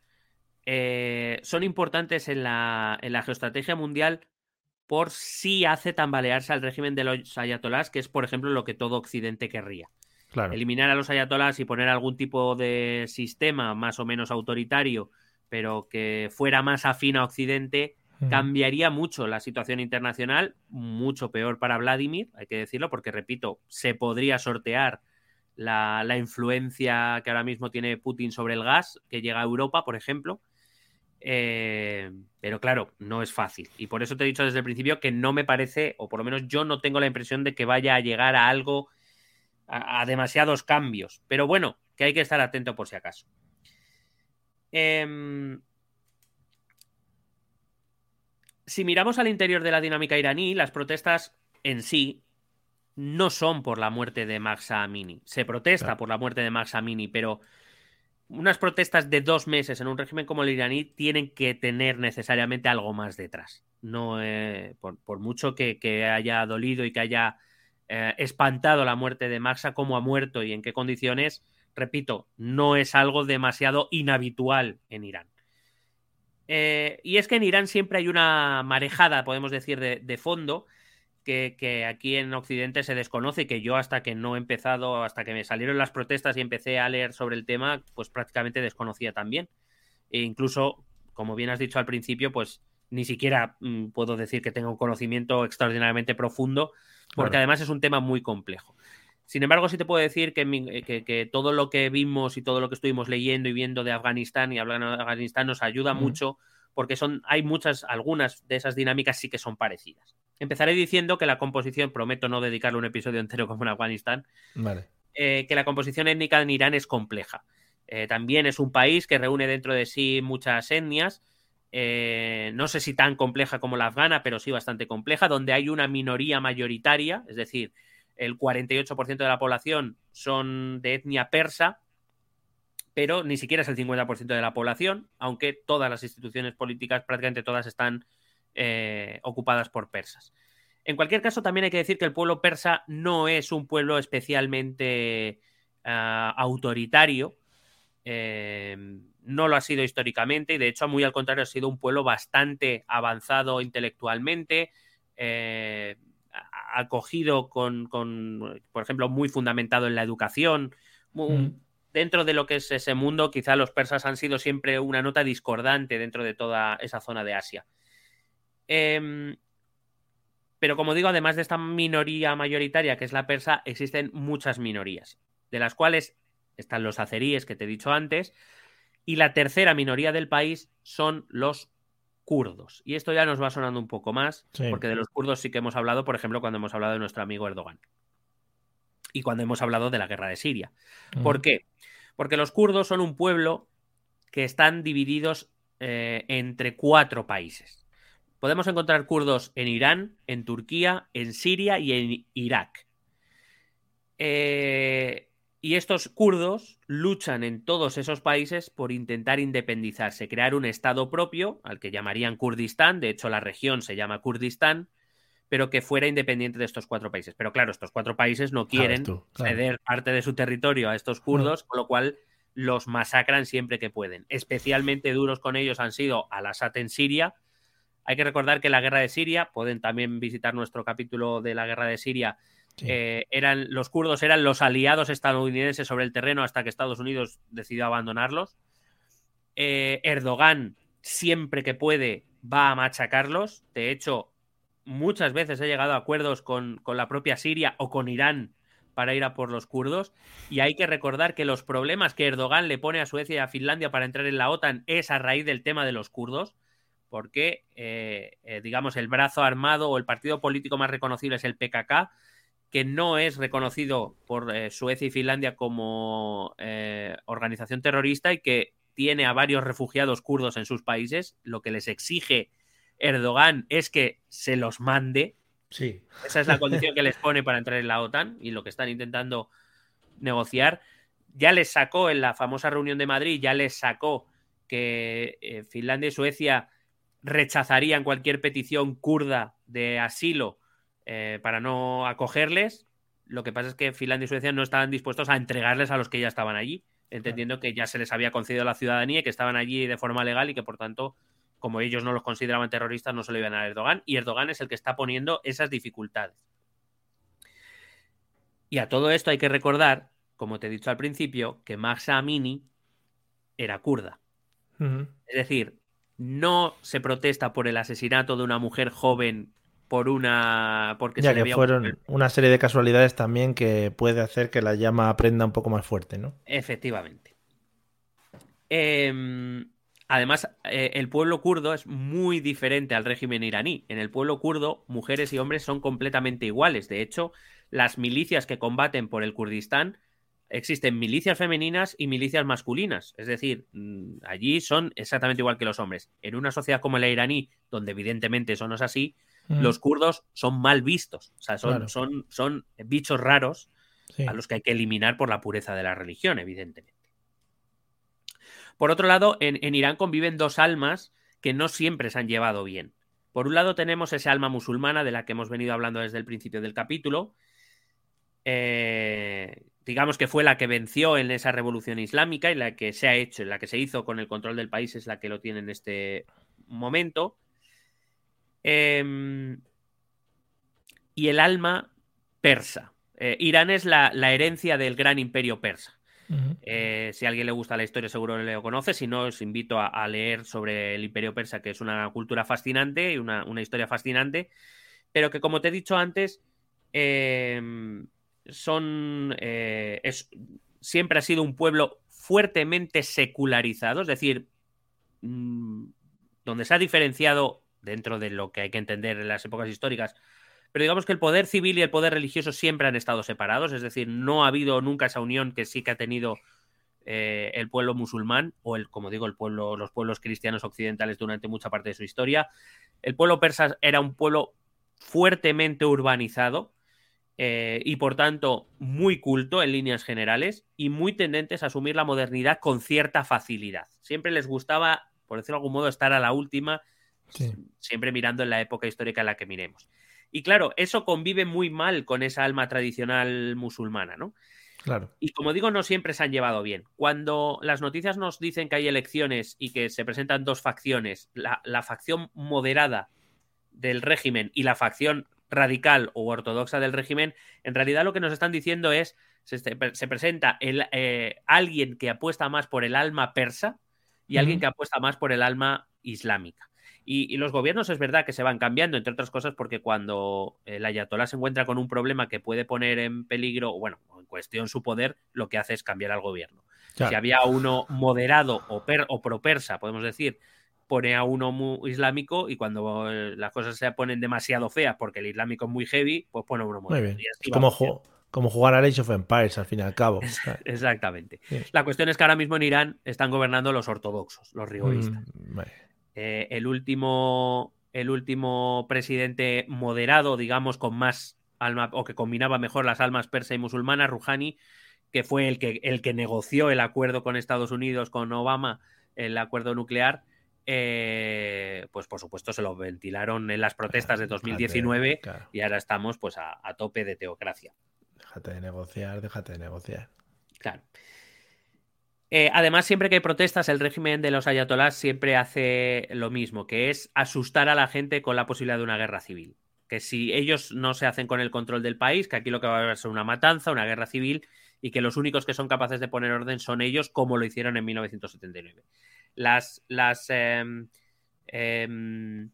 eh, son importantes en la, en la geoestrategia mundial por si hace tambalearse al régimen de los ayatolás, que es, por ejemplo, lo que todo Occidente querría. Claro. Eliminar a los ayatolás y poner algún tipo de sistema más o menos autoritario, pero que fuera más afín a Occidente, cambiaría mucho la situación internacional, mucho peor para Vladimir, hay que decirlo, porque repito, se podría sortear la, la influencia que ahora mismo tiene Putin sobre el gas que llega a Europa, por ejemplo. Eh, pero claro, no es fácil. Y por eso te he dicho desde el principio que no me parece, o por lo menos yo no tengo la impresión de que vaya a llegar a algo, a, a demasiados cambios. Pero bueno, que hay que estar atento por si acaso. Em, si miramos al interior de la dinámica iraní, las protestas en sí no son por la muerte de Maxa Amini. Se protesta por la muerte de Maxa Amini, pero unas protestas de dos meses en un régimen como el iraní tienen que tener necesariamente algo más detrás. No, eh, por, mucho que, haya dolido y que haya eh, espantado la muerte de Maxa, cómo ha muerto y en qué condiciones, repito, no es algo demasiado inhabitual en Irán. Eh, y es que en Irán siempre hay una marejada, podemos decir, de, fondo, que, aquí en Occidente se desconoce, que yo hasta que no he empezado, hasta que me salieron las protestas y empecé a leer sobre el tema, pues prácticamente desconocía también. E incluso, como bien has dicho al principio, pues ni siquiera mm, puedo decir que tenga un conocimiento extraordinariamente profundo, porque además es un tema muy complejo. Sin embargo, sí te puedo decir eh, que, todo lo que vimos y todo lo que estuvimos leyendo y viendo de Afganistán y hablando de Afganistán nos ayuda mucho porque son, hay muchas, algunas de esas dinámicas sí que son parecidas. Empezaré diciendo que la composición, prometo no dedicarle un episodio entero como en Afganistán, eh, que la composición étnica en Irán es compleja. Eh, también es un país que reúne dentro de sí muchas etnias, no sé si tan compleja como la afgana, pero sí bastante compleja, donde hay una minoría mayoritaria, es decir, el 48% de la población son de etnia persa, pero ni siquiera es el 50% de la población, aunque todas las instituciones políticas, prácticamente todas, están eh, ocupadas por persas. En cualquier caso, también hay que decir que el pueblo persa no es un pueblo especialmente ah, autoritario, eh, no lo ha sido históricamente y de hecho, muy al contrario, ha sido un pueblo bastante avanzado intelectualmente. Eh, acogido con, por ejemplo, muy fundamentado en la educación. Mm. Dentro de lo que es ese mundo, quizá los persas han sido siempre una nota discordante dentro de toda esa zona de Asia. Em, pero como digo, además de esta minoría mayoritaria que es la persa, existen muchas minorías, de las cuales están los azeríes que te he dicho antes, y la tercera minoría del país son los kurdos. Y esto ya nos va sonando un poco más, porque de los kurdos sí que hemos hablado, por ejemplo, cuando hemos hablado de nuestro amigo Erdogan. Y cuando hemos hablado de la guerra de Siria. ¿Por qué? Porque los kurdos son un pueblo que están divididos eh, entre cuatro países. Podemos encontrar kurdos en Irán, en Turquía, en Siria y en Irak. Eh, y estos kurdos luchan en todos esos países por intentar independizarse, crear un estado propio, al que llamarían Kurdistán, de hecho la región se llama Kurdistán, pero que fuera independiente de estos cuatro países. Pero claro, estos cuatro países no quieren ceder parte de su territorio a estos kurdos, con lo cual los masacran siempre que pueden. Especialmente duros con ellos han sido Al-Assad en Siria. Hay que recordar que la guerra de Siria, pueden también visitar nuestro capítulo de la guerra de Siria, eh, eran, los kurdos eran los aliados estadounidenses sobre el terreno hasta que Estados Unidos decidió abandonarlos. Eh, Erdogan, siempre que puede, va a machacarlos. De hecho, muchas veces ha llegado a acuerdos con, con, la propia Siria o con Irán para ir a por los kurdos. Y hay que recordar que los problemas que Erdogan le pone a Suecia y a Finlandia para entrar en la OTAN es a raíz del tema de los kurdos. Porque, eh, digamos, el brazo armado o el partido político más reconocible es el PKK que no es reconocido por eh, Suecia y Finlandia como eh, organización terrorista y que tiene a varios refugiados kurdos en sus países, lo que les exige Erdogan es que se los mande. Sí. Esa es la condición que les pone para entrar en la OTAN y lo que están intentando negociar. Ya les sacó en la famosa reunión de Madrid, ya les sacó que eh, Finlandia y Suecia rechazarían cualquier petición kurda de asilo eh, para no acogerles. Lo que pasa es que Finlandia y Suecia no estaban dispuestos a entregarles a los que ya estaban allí, entendiendo que ya se les había concedido la ciudadanía y que estaban allí de forma legal y que por tanto, como ellos no los consideraban terroristas, no se lo iban a Erdogan. Y Erdogan es el que está poniendo esas dificultades. Y a todo esto hay que recordar, como te he dicho al principio, que Mahsa Amini era kurda. Es decir, no se protesta por el asesinato de una mujer joven por una. Porque ya que fueron una serie de casualidades también que puede hacer que la llama aprenda un poco más fuerte, ¿no? Efectivamente. Em, además, eh, el pueblo kurdo es muy diferente al régimen iraní. En el pueblo kurdo, mujeres y hombres son completamente iguales. De hecho, las milicias que combaten por el Kurdistán existen milicias femeninas y milicias masculinas. Es decir, mm, allí son exactamente igual que los hombres. En una sociedad como la iraní, donde evidentemente eso no es así, Mm. los kurdos son mal vistos. O sea, son, Claro. son, son bichos raros Sí. a los que hay que eliminar por la pureza de la religión, evidentemente. Por otro lado, en, en Irán conviven dos almas que no siempre se han llevado bien. Por un lado tenemos esa alma musulmana de la que hemos venido hablando desde el principio del capítulo, eh, digamos que fue la que venció en esa revolución islámica y la que se ha hecho, la que se hizo con el control del país es la que lo tiene en este momento. Em, y el alma persa. Eh, Irán es la, la herencia del gran imperio persa. Eh, si a alguien le gusta la historia, seguro lo conoce. Si no, os invito a, a leer sobre el Imperio Persa, que es una cultura fascinante y una, una historia fascinante. Pero que, como te he dicho antes, eh, son. eh, es, siempre ha sido un pueblo fuertemente secularizado, es decir, mm, donde se ha diferenciado dentro de lo que hay que entender en las épocas históricas. Pero digamos que el poder civil y el poder religioso siempre han estado separados, es decir, no ha habido nunca esa unión que sí que ha tenido eh, el pueblo musulmán o el, como digo, el pueblo, los pueblos cristianos occidentales durante mucha parte de su historia. El pueblo persa era un pueblo fuertemente urbanizado eh, y por tanto muy culto en líneas generales y muy tendentes a asumir la modernidad con cierta facilidad. Siempre les gustaba, por decirlo de algún modo, estar a la última, Sí. siempre mirando en la época histórica en la que miremos. Y claro, eso convive muy mal con esa alma tradicional musulmana, ¿no? Claro. Y como digo, no siempre se han llevado bien. Cuando las noticias nos dicen que hay elecciones y que se presentan dos facciones, la, la facción moderada del régimen y la facción radical o ortodoxa del régimen, en realidad lo que nos están diciendo es, se, se presenta el, eh, alguien que apuesta más por el alma persa y alguien que apuesta más por el alma islámica. Y, y los gobiernos es verdad que se van cambiando, entre otras cosas, porque cuando el ayatolá se encuentra con un problema que puede poner en peligro, bueno, en cuestión su poder, lo que hace es cambiar al gobierno. Claro. Si había uno moderado o, per, o pro-persa, podemos decir, pone a uno muy islámico y cuando eh, las cosas se ponen demasiado feas porque el islámico es muy heavy, pues pone a uno Muy moderado. bien. Y como, ju- como jugar a Age of Empires, al fin y al cabo. Exactamente. La cuestión es que ahora mismo en Irán están gobernando los ortodoxos, los rigoristas. Mm, vale. Eh, el, último, el último presidente moderado, digamos, con más alma, o que combinaba mejor las almas persa y musulmana, Rouhani, que fue el que, el que negoció el acuerdo con Estados Unidos, con Obama, el acuerdo nuclear, eh, pues por supuesto se lo ventilaron en las protestas de 2019 Claro. y ahora estamos pues a, a tope de teocracia. Déjate de negociar, déjate de negociar. Claro. Eh, además, siempre que hay protestas, el régimen de los ayatolás siempre hace lo mismo, que es asustar a la gente con la posibilidad de una guerra civil. Que si ellos no se hacen con el control del país, que aquí lo que va a haber es una matanza, una guerra civil, y que los únicos que son capaces de poner orden son ellos, como lo hicieron en 1979. Las, las, em, em,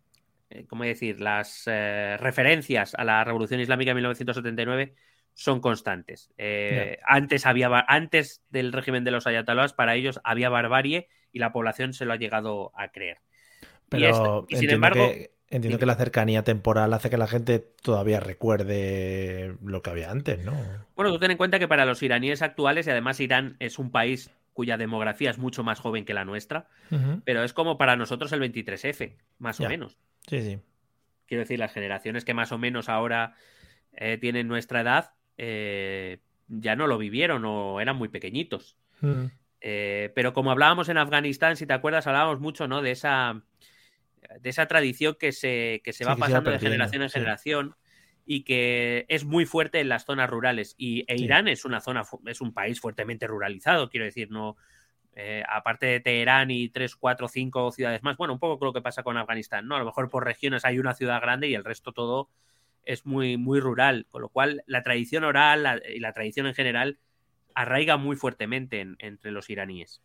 eh, ¿cómo decir? Las eh, referencias a la Revolución Islámica de 1979 son constantes. Eh, antes, había, antes del régimen de los ayatolás, para ellos había barbarie y la población se lo ha llegado a creer. Y Pero y sin embargo, que, entiendo dime. que la cercanía temporal hace que la gente todavía recuerde lo que había antes, ¿no? Bueno, tú ten en cuenta que para los iraníes actuales, y además Irán es un país cuya demografía es mucho más joven que la nuestra, pero es como para nosotros el 23F, más o menos. Sí, sí. Quiero decir, las generaciones que más o menos ahora eh, tienen nuestra edad eh, ya no lo vivieron o eran muy pequeñitos. Eh, pero como hablábamos en Afganistán, si te acuerdas, hablábamos mucho ¿no? de, esa, de esa tradición que se, que se Sí, va que se iba pasando de generación en sí. generación y que es muy fuerte en las zonas rurales. Y e Sí. Irán es una zona, es un país fuertemente ruralizado, quiero decir, no. eh, aparte de Teherán y tres, cuatro, cinco ciudades más, bueno, un poco lo que pasa con Afganistán, ¿no? A lo mejor por regiones hay una ciudad grande y el resto todo es muy, muy rural, con lo cual la tradición oral la- y la tradición en general arraiga muy fuertemente en- entre los iraníes.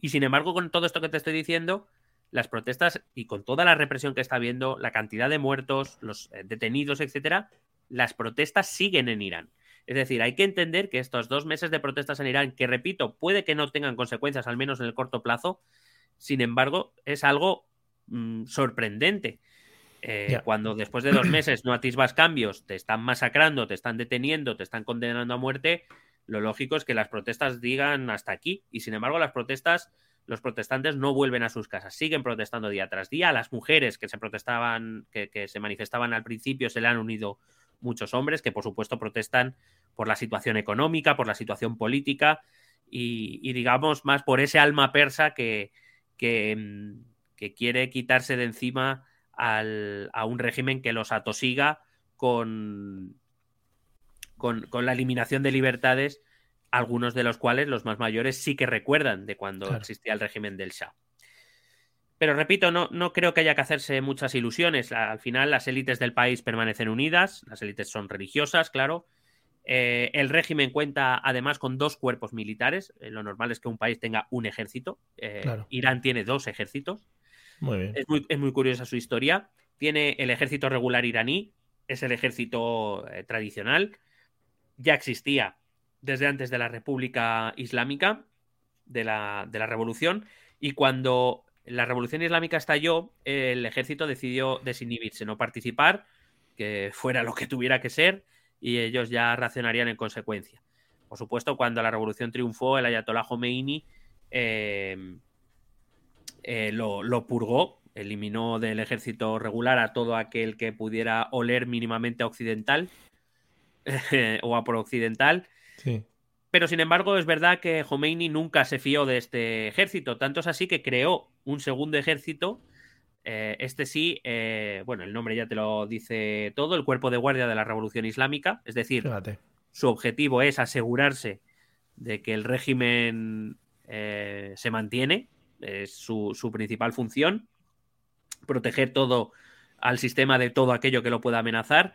Y sin embargo, con todo esto que te estoy diciendo, las protestas y con toda la represión que está habiendo, la cantidad de muertos, los eh, detenidos, etcétera, las protestas siguen en Irán. Es decir, hay que entender que estos dos meses de protestas en Irán, que repito, puede que no tengan consecuencias, al menos en el corto plazo, sin embargo, es algo mm, sorprendente. Eh. Cuando después de dos meses no atisbas cambios, te están masacrando, te están deteniendo, te están condenando a muerte, lo lógico es que las protestas digan hasta aquí. Y sin embargo, las protestas los protestantes no vuelven a sus casas, siguen protestando día tras día. Las mujeres que se protestaban, que, que se manifestaban al principio, se le han unido muchos hombres que por supuesto protestan por la situación económica, por la situación política y, digamos más por ese alma persa que, que, mm, quiere quitarse de encima a un régimen que los atosiga con, con, la eliminación de libertades, algunos de los cuales los más mayores sí que recuerdan de cuando existía el régimen del Shah. Pero repito, no, no creo que haya que hacerse muchas ilusiones. Al final, las élites del país permanecen unidas, las élites son religiosas, claro. Eh, el régimen cuenta además con dos cuerpos militares. Eh, lo normal es que un país tenga un ejército. Eh, Irán tiene dos ejércitos. Muy bien. Es, muy, es muy curiosa su historia. Tiene el ejército regular iraní, es el ejército tradicional. Ya existía desde antes de la República Islámica, de la, de la Revolución. Y cuando la revolución islámica estalló, el ejército decidió desinhibirse, no participar, que fuera lo que tuviera que ser, y ellos ya racionarían en consecuencia. Por supuesto, cuando la revolución triunfó, el ayatollah Khomeini em, eh, lo, purgó, eliminó del ejército regular a todo aquel que pudiera oler mínimamente a occidental o a por occidental. Sí. Pero sin embargo, es verdad que Khomeini nunca se fió de este ejército. Tanto es así que creó un segundo ejército. Eh, este sí, eh, bueno, el nombre ya te lo dice todo, el Cuerpo de Guardia de la Revolución Islámica. Es decir, su objetivo es asegurarse de que el régimen eh, se mantiene. Es su, su principal función. Proteger todo al sistema de todo aquello que lo pueda amenazar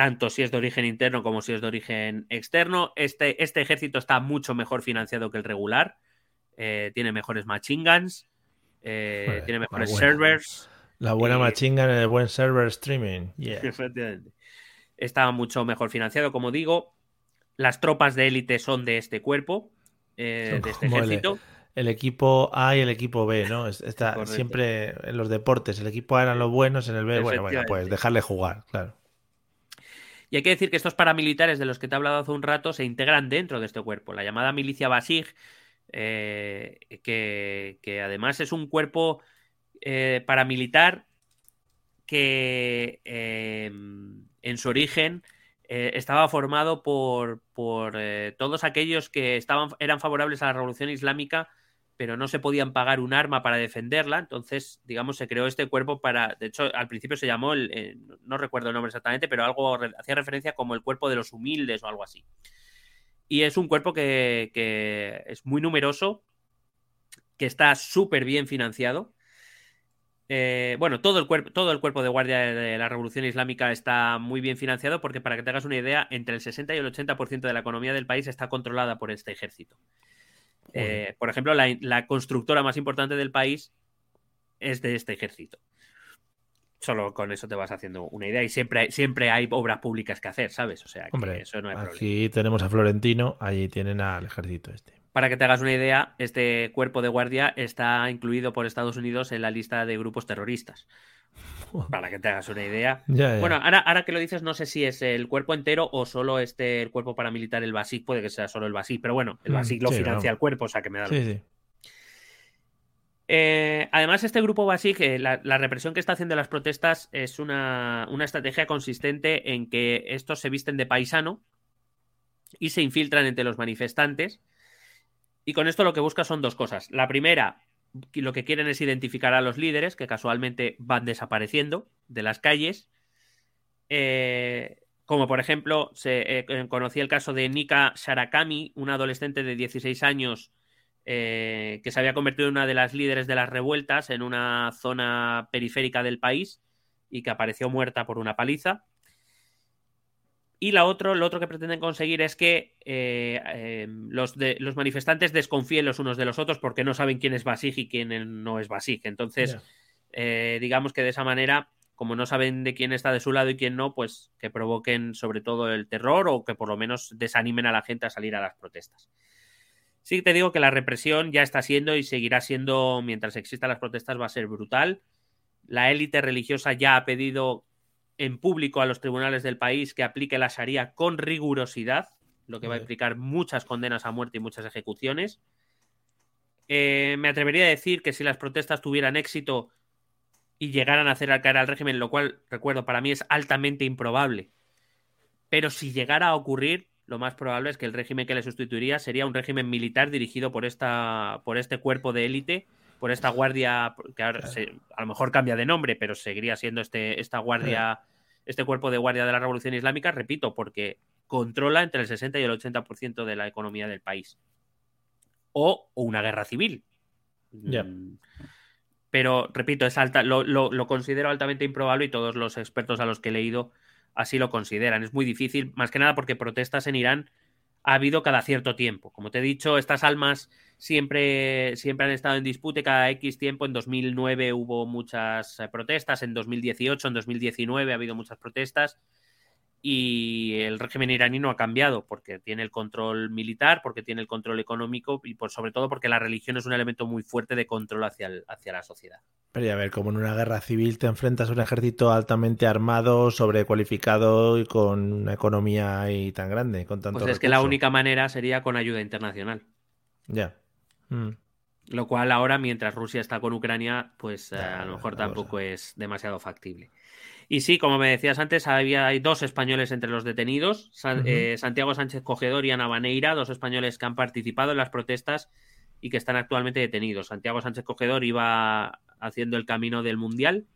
tanto si es de origen interno como si es de origen externo. Este, este ejército está mucho mejor financiado que el regular. Eh, tiene mejores machine guns, eh, tiene mejores servers. La buena machine gun, el buen server streaming. Efectivamente. Está mucho mejor financiado, como digo. Las tropas de élite son de este cuerpo, eh, de este ejército. El, equipo A y el equipo B, ¿no? Está siempre en los deportes. El equipo A eran los buenos, en el B, bueno, bueno, pues dejarle jugar, claro. Y hay que decir que estos paramilitares de los que te he hablado hace un rato se integran dentro de este cuerpo. La llamada milicia Basij, eh, que, además es un cuerpo eh, paramilitar que em, en su origen eh, estaba formado por, por todos aquellos que estaban, eran favorables a la revolución islámica pero no se podían pagar un arma para defenderla, entonces, digamos, se creó este cuerpo para, de hecho, al principio se llamó, el, eh, no recuerdo el nombre exactamente, pero algo hacía referencia como el cuerpo de los humildes o algo así. Y es un cuerpo que, es muy numeroso, que está súper bien financiado. Eh, bueno, todo el, cuerpo, todo el cuerpo de guardia de la Revolución Islámica está muy bien financiado porque, para que te hagas una idea, entre el 60 y el 80% de la economía del país está controlada por este ejército. Eh, por ejemplo, la, constructora más importante del país es de este ejército. Solo con eso te vas haciendo una idea y siempre hay, siempre hay obras públicas que hacer, ¿sabes? O sea, que eso no hay aquí tenemos a Florentino, allí tienen al ejército este. Para que te hagas una idea, este cuerpo de guardia está incluido por Estados Unidos en la lista de grupos terroristas. Para que te hagas una idea. Bueno, ahora, ahora, que lo dices, no sé si es el cuerpo entero o solo este el cuerpo paramilitar, el BASIC, puede que sea solo el BASIC, pero bueno, el mm, BASIC lo financia el cuerpo, o sea que me da lo sí, eh, además, este grupo BASIC, eh, la, represión que está haciendo las protestas es una, una estrategia consistente en que estos se visten de paisano y se infiltran entre los manifestantes. Y con esto lo que busca son dos cosas. La primera, lo que quieren es identificar a los líderes que casualmente van desapareciendo de las calles. Eh, como por ejemplo, se, eh, conocí el caso de Nika Sharakami, una adolescente de 16 años eh, que se había convertido en una de las líderes de las revueltas en una zona periférica del país y que apareció muerta por una paliza. Y la otro, lo otro que pretenden conseguir es que eh, em, los, de, los manifestantes desconfíen los unos de los otros porque no saben quién es Basij y quién no es Basij. Entonces, eh, digamos que de esa manera, como no saben de quién está de su lado y quién no, pues que provoquen sobre todo el terror o que por lo menos desanimen a la gente a salir a las protestas. Sí te digo que la represión ya está siendo y seguirá siendo, mientras existan las protestas, va a ser brutal. La élite religiosa ya ha pedido en público a los tribunales del país que aplique la Sharia con rigurosidad, lo que va a implicar muchas condenas a muerte y muchas ejecuciones. Eh, me atrevería a decir que si las protestas tuvieran éxito y llegaran a hacer caer al régimen, lo cual, recuerdo, para mí es altamente improbable, pero si llegara a ocurrir, lo más probable es que el régimen que le sustituiría sería un régimen militar dirigido por, esta, por este cuerpo de élite, por esta guardia, que ahora a lo mejor cambia de nombre, pero seguiría siendo este, esta guardia, este cuerpo de guardia de la Revolución Islámica, repito, porque controla entre el 60 y el 80% de la economía del país. O, una guerra civil. Mm. Pero, repito, es alta, lo, lo, considero altamente improbable y todos los expertos a los que he leído así lo consideran. Es muy difícil, más que nada porque protestas en Irán ha habido cada cierto tiempo. Como te he dicho, estas almas siempre, siempre han estado en disputa cada X tiempo. En 2009 hubo muchas eh, protestas, en 2018, en 2019 ha habido muchas protestas y el régimen iraní no ha cambiado porque tiene el control militar, porque tiene el control económico y por, sobre todo porque la religión es un elemento muy fuerte de control hacia, hacia la sociedad. Pero ya ver, como en una guerra civil te enfrentas a un ejército altamente armado, sobrecualificado y con una economía ahí tan grande, con tanto Pues es que la única manera sería con ayuda internacional. Ya. Mm. Lo cual ahora, mientras Rusia está con Ucrania, pues eh, a lo mejor tampoco es demasiado factible. Y sí, como me decías antes, había hay dos españoles entre los detenidos, eh, Santiago Sánchez Cogedor y Ana Baneira, dos españoles que han participado en las protestas y que están actualmente detenidos. Santiago Sánchez Cogedor iba haciendo el camino del Mundial.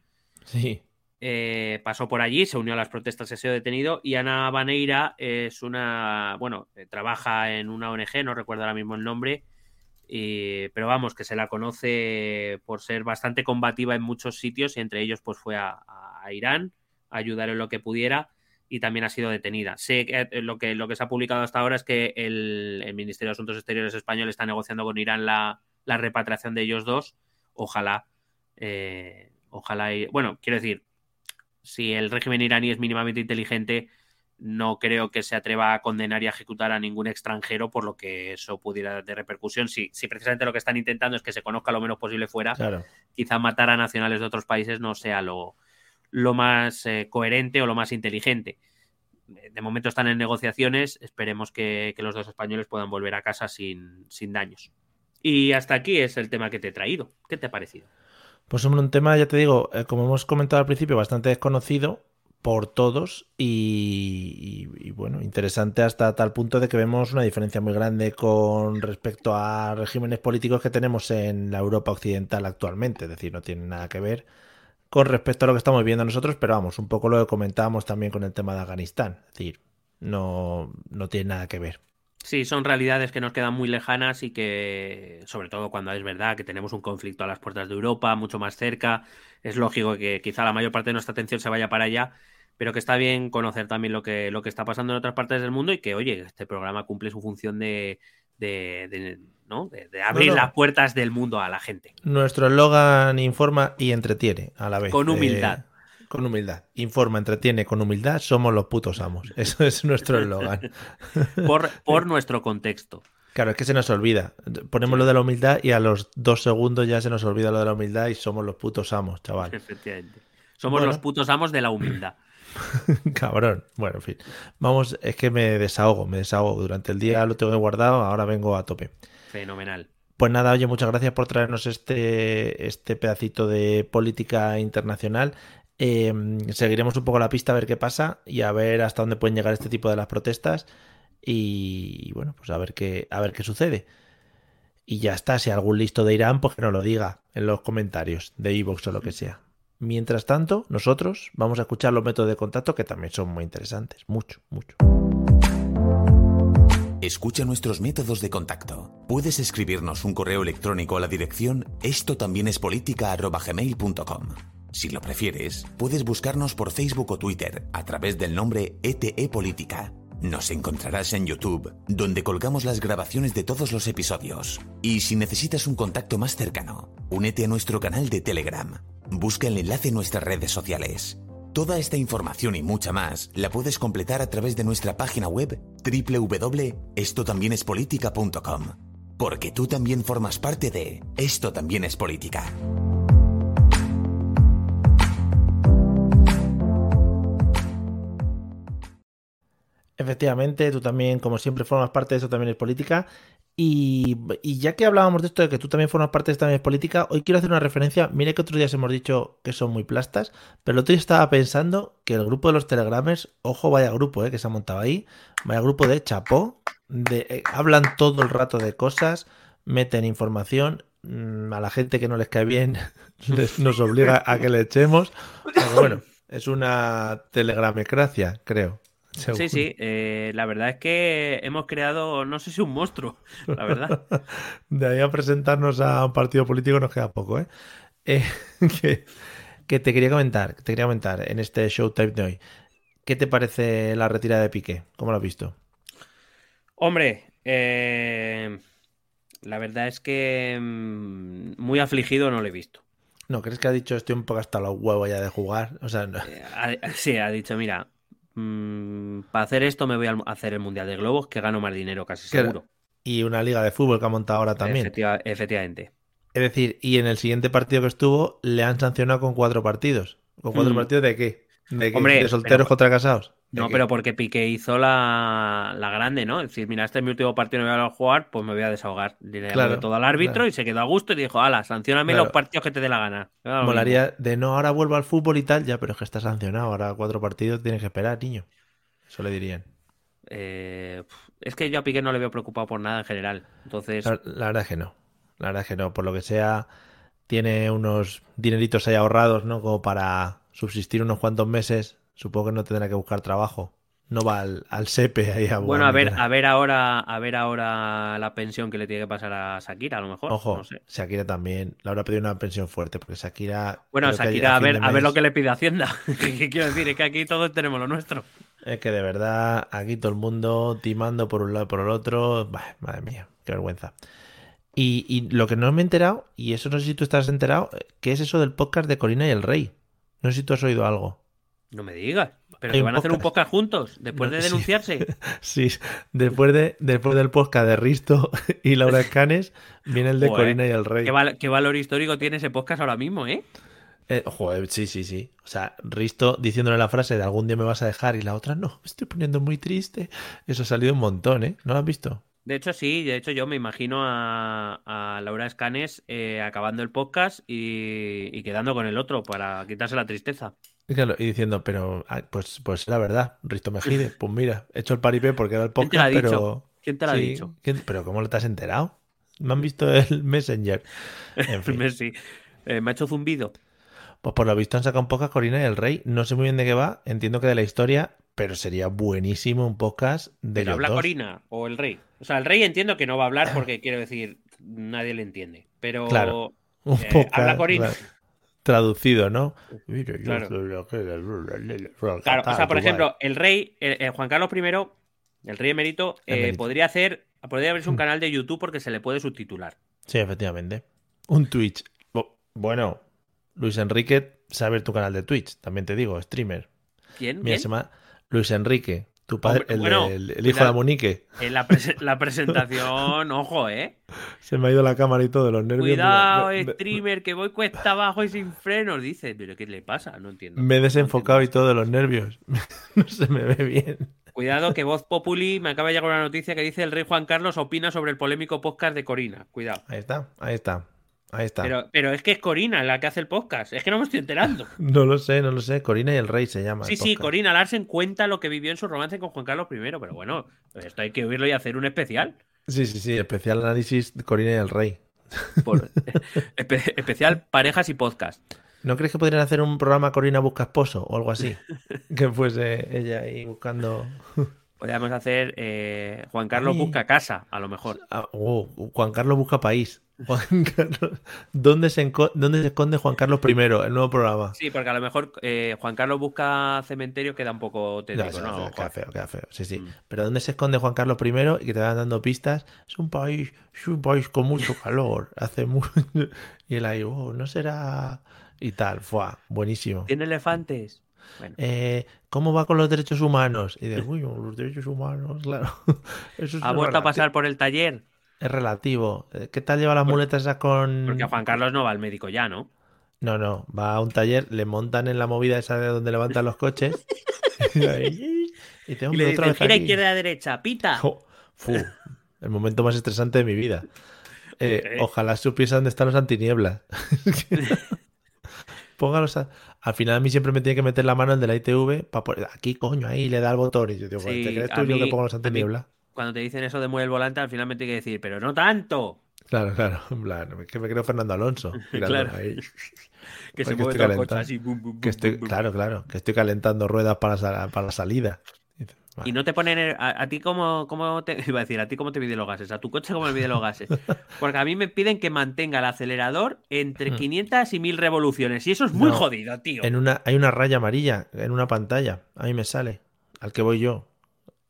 Sí. Eh, pasó por allí, se unió a las protestas, se ha sido detenido. Y Ana Baneira es una, bueno, eh, trabaja en una ONG, no recuerdo ahora mismo el nombre, pero vamos, que se la conoce por ser bastante combativa en muchos sitios y entre ellos pues fue a a Irán, a ayudar en lo que pudiera y también ha sido detenida. Sé que eh, lo que, lo que se ha publicado hasta ahora es que el, Ministerio de Asuntos Exteriores español está negociando con Irán la, repatriación de ellos dos. Ojalá, eh, ojalá, bueno, quiero decir, si el régimen iraní es mínimamente inteligente, no creo que se atreva a condenar y a ejecutar a ningún extranjero por lo que eso pudiera de repercusión. Si, si precisamente lo que están intentando es que se conozca lo menos posible fuera, quizá matar a nacionales de otros países no sea lo, lo más eh, coherente o lo más inteligente. De momento están en negociaciones, esperemos que, los dos españoles puedan volver a casa sin, daños. Y hasta aquí es el tema que te he traído. ¿Qué te ha parecido? Pues hombre, un tema, ya te digo, eh, como hemos comentado al principio, bastante desconocido por todos y, y, bueno, interesante hasta tal punto de que vemos una diferencia muy grande con respecto a regímenes políticos que tenemos en la Europa occidental actualmente, es decir, no tiene nada que ver con respecto a lo que estamos viendo nosotros, pero vamos, un poco lo que comentábamos también con el tema de Afganistán. Es decir, no, no tiene nada que ver. Sí, son realidades que nos quedan muy lejanas y que, sobre todo cuando es verdad que tenemos un conflicto a las puertas de Europa, mucho más cerca, es lógico que quizá la mayor parte de nuestra atención se vaya para allá, pero que está bien conocer también lo que, lo que está pasando en otras partes del mundo y que, oye, este programa cumple su función de, de de, abrir las puertas del mundo a la gente. Nuestro eslogan informa y entretiene a la vez. Con humildad. Eh, con humildad. Informa, entretiene, con humildad, somos los putos amos. Eso es nuestro eslogan. por, por nuestro contexto. Claro, es que se nos olvida. Ponemos lo de la humildad y a los dos segundos ya se nos olvida lo de la humildad y somos los putos amos, chaval. Efectivamente. Somos los putos amos de la humildad. Cabrón. Bueno, en fin. Vamos, es que me desahogo, me desahogo. Durante el día lo tengo guardado, ahora vengo a tope. Fenomenal. Pues nada, oye, muchas gracias por traernos este, este pedacito de política internacional. Em, seguiremos un poco la pista a ver qué pasa y a ver hasta dónde pueden llegar este tipo de las protestas. Y, bueno, pues a ver qué, a ver qué sucede. Y ya está, si algún listo de Irán, pues que nos lo diga en los comentarios de Evox o lo que sea. Mientras tanto, nosotros vamos a escuchar los métodos de contacto que también son muy interesantes. Mucho, mucho. Escucha nuestros métodos de contacto. Puedes escribirnos un correo electrónico a la dirección esto también es Si lo prefieres, puedes buscarnos por Facebook o Twitter a través del nombre ETE Política. Nos encontrarás en YouTube, donde colgamos las grabaciones de todos los episodios. Y si necesitas un contacto más cercano, únete a nuestro canal de Telegram. Busca el enlace en nuestras redes sociales. Toda esta información y mucha más la puedes completar a través de nuestra página web www.estotambiénespolitica.com. Porque tú también formas parte de Esto también es política. Efectivamente, tú también, como siempre, formas parte de Esto también es política. Y, ya que hablábamos de esto, de que tú también formas parte de esta misma política, hoy quiero hacer una referencia. Mire que otros días hemos dicho que son muy plastas, pero el otro día estaba pensando que el grupo de los Telegramers, ojo, vaya grupo eh, que se ha montado ahí, vaya grupo de chapó, de, eh, hablan todo el rato de cosas, meten información, mm, a la gente que no les cae bien nos obliga a que le echemos. Pero bueno, es una telegramecracia, creo. Según- Sí, sí, eh, la verdad es que hemos creado, no sé si un monstruo, la verdad. De ahí a presentarnos a un partido político nos queda poco, ¿eh? Eh, que, que te quería comentar, te quería comentar en este Showtime de hoy. ¿Qué te parece la retirada de Piqué? ¿Cómo lo has visto? Hombre, eh, la verdad es que mm, muy afligido no lo he visto. ¿No crees que ha dicho estoy un poco hasta los huevos ya de jugar? O sea, no- sí, ha dicho, mira, mm, para hacer esto me voy a hacer el Mundial de Globos, que gano más dinero casi seguro. y una liga de fútbol que ha montado ahora también. Efectiva- efectivamente. Es decir, y en el siguiente partido que estuvo le han sancionado con cuatro partidos. ¿Con cuatro Mm. partidos de qué? ¿De? Hombre, ¿De solteros pero- contra casados? ¿De No, qué? pero porque Piqué hizo la, la grande, ¿no? Es decir, mira, este es mi último partido, no voy a jugar, pues me voy a desahogar. Le Claro, todo al árbitro claro. y se quedó a gusto y dijo, ala, sancioname Claro. los partidos que te dé la gana. Molaría de no, ahora vuelvo al fútbol y tal, ya, pero es que está sancionado. Ahora cuatro partidos tienes que esperar, niño. Eso le dirían. Eh, es que yo a Piqué no le veo preocupado por nada en general. Entonces, La, la verdad es que no. La verdad es que no. Por lo que sea, tiene unos dineritos ahí ahorrados, ¿no? Como para subsistir unos cuantos meses. Supongo que no tendrá que buscar trabajo. No va al, al SEPE ahí a bueno, a ver, a ver ahora, a ver ahora la pensión que le tiene que pasar a Shakira, a lo mejor. Ojo, No sé. Shakira también. Le habrá pedido una pensión fuerte, porque Shakira. Bueno, Shakira, a ver, a ver lo que le pide Hacienda. ¿Qué quiero decir? Es que aquí todos tenemos lo nuestro. Es que de verdad, aquí todo el mundo timando por un lado y por el otro. Bah, madre mía, qué vergüenza. Y, y lo que no me he enterado, y eso no sé si tú estás enterado, ¿qué es eso del podcast de Corina y el Rey? No sé si tú has oído algo. No me digas. Pero que van a hacer un podcast. juntos después de sí. denunciarse. Sí, después, de, después del podcast de Risto y Laura Escanes, viene el de Joder, Corina y el Rey. ¿Qué, val- qué valor histórico tiene ese podcast ahora mismo, ¿eh? Eh, joder, sí, sí, sí. O sea, Risto diciéndole la frase de algún día me vas a dejar y la otra no, me estoy poniendo muy triste. Eso ha salido un montón, ¿eh? ¿No lo has visto? De hecho, sí, de hecho yo me imagino a, a Laura Escanes eh, acabando el podcast y, y quedando con el otro para quitarse la tristeza. Y claro, y diciendo, pero ah, pues, pues la verdad, Risto Mejide, pues mira, he hecho el paripé porque era el ¿Quién te lo ha podcast, pero. dicho? ¿Quién te lo ha dicho? ¿quién- Pero ¿cómo lo te has enterado? Me han visto el Messenger. En fin, Messi. Eh, me ha hecho zumbido. pues por lo visto han sacado un podcast Corina y el Rey. No sé muy bien de qué va, entiendo que de la historia, pero sería buenísimo un podcast de Pero ellos habla dos. Corina o el rey. O sea, el rey entiendo que no va a hablar porque quiero decir, nadie le entiende. Pero Claro. Un eh, habla Corina. tra- traducido, ¿no? Mire, yo Claro. Claro, o sea, por ejemplo, el rey, el- el Juan Carlos I, el rey emérito, eh, podría hacer, podría abrirse un canal de YouTube porque se le puede subtitular. Sí, efectivamente. Un Twitch. Bueno, Luis Enrique sabe tu canal de Twitch, también te digo, streamer. ¿Quién? Mira, ¿Quién? se llama Luis Enrique, tu padre, Hombre, el, bueno, el hijo cuidado. de Monique. En la, prese- la presentación, ojo, ¿eh? Se me ha ido la cámara y todo, los nervios. Cuidado, me- streamer, que voy cuesta abajo y sin frenos. Dice, pero ¿qué le pasa? No entiendo. Me he No desenfocado y todo de los nervios. no se me ve bien. Cuidado, que Voz Populi me acaba de llegar una noticia que dice el rey Juan Carlos opina sobre el polémico podcast de Corina. Cuidado. Ahí está, ahí está. Ahí está. Pero, pero es que es Corina la que hace el podcast. Es que no me estoy enterando. No lo sé, no lo sé. Corina y el Rey se llama. Sí, sí. Corina Larsen cuenta lo que vivió en su romance con Juan Carlos I, pero bueno, esto hay que oírlo y hacer un especial. Sí, sí, sí. Especial análisis de Corina y el Rey. Por- espe- especial parejas y podcast. ¿No crees que podrían hacer un programa Corina busca esposo o algo así? que fuese ella ahí buscando. Podríamos hacer eh, Juan Carlos busca casa, a lo mejor. Ah, oh, Juan Carlos busca país. Juan Carlos- ¿Dónde, se enco- ¿Dónde se esconde Juan Carlos I, el nuevo programa? Sí, porque a lo mejor eh, Juan Carlos busca cementerio queda un poco tétrico, ¿no? queda feo, queda feo. Sí, sí. Mm. Pero ¿dónde se esconde Juan Carlos I? Y que te van dando pistas. Es un país, es un país con mucho calor. Hace mucho. Y él ahí, oh, no será. Y tal, fue buenísimo. ¿Tiene elefantes? Bueno, Eh, ¿Cómo va con los derechos humanos? Y de, uy, los derechos humanos, claro. Eso es ¿Ha vuelto a pasar por el taller? Es relativo. Eh, ¿Qué tal lleva las muletas esas con.? Porque Juan Carlos no va al médico ya, ¿no? No, no, va a un taller, le montan en la movida esa de donde levantan los coches. y, ahí, y te, Y hombre, le otra vez gira aquí". izquierda derecha, pita. Fu, El momento más estresante de mi vida. Eh, ojalá supiese dónde están los antinieblas. Póngalos a... Al final a mí siempre me tiene que meter la mano el de la ITV para poner... Aquí, coño, ahí le da el botón. Y yo digo, Sí, ¿te crees a tú yo que mí- pongo los a mí- antinieblas? Cuando te dicen eso de mueve el volante, al final me tiene que decir, pero no tanto. Claro, claro. En plan, es que me creo Fernando Alonso. Claro. ahí. Que se mueve estoy todo el coche calentando. así. bum, bum, Que estoy, bum, claro, claro. Que estoy calentando ruedas para, la salida. Y no te ponen. el- A, a ti cómo, cómo te. Iba a decir, a ti cómo te mide los gases. A tu coche cómo le mide los gases. Porque a mí me piden que mantenga el acelerador entre 500 y 1000 revoluciones. Y eso es muy No, jodido, tío. En una, hay una raya amarilla en una pantalla. A mí me sale. Al que voy yo.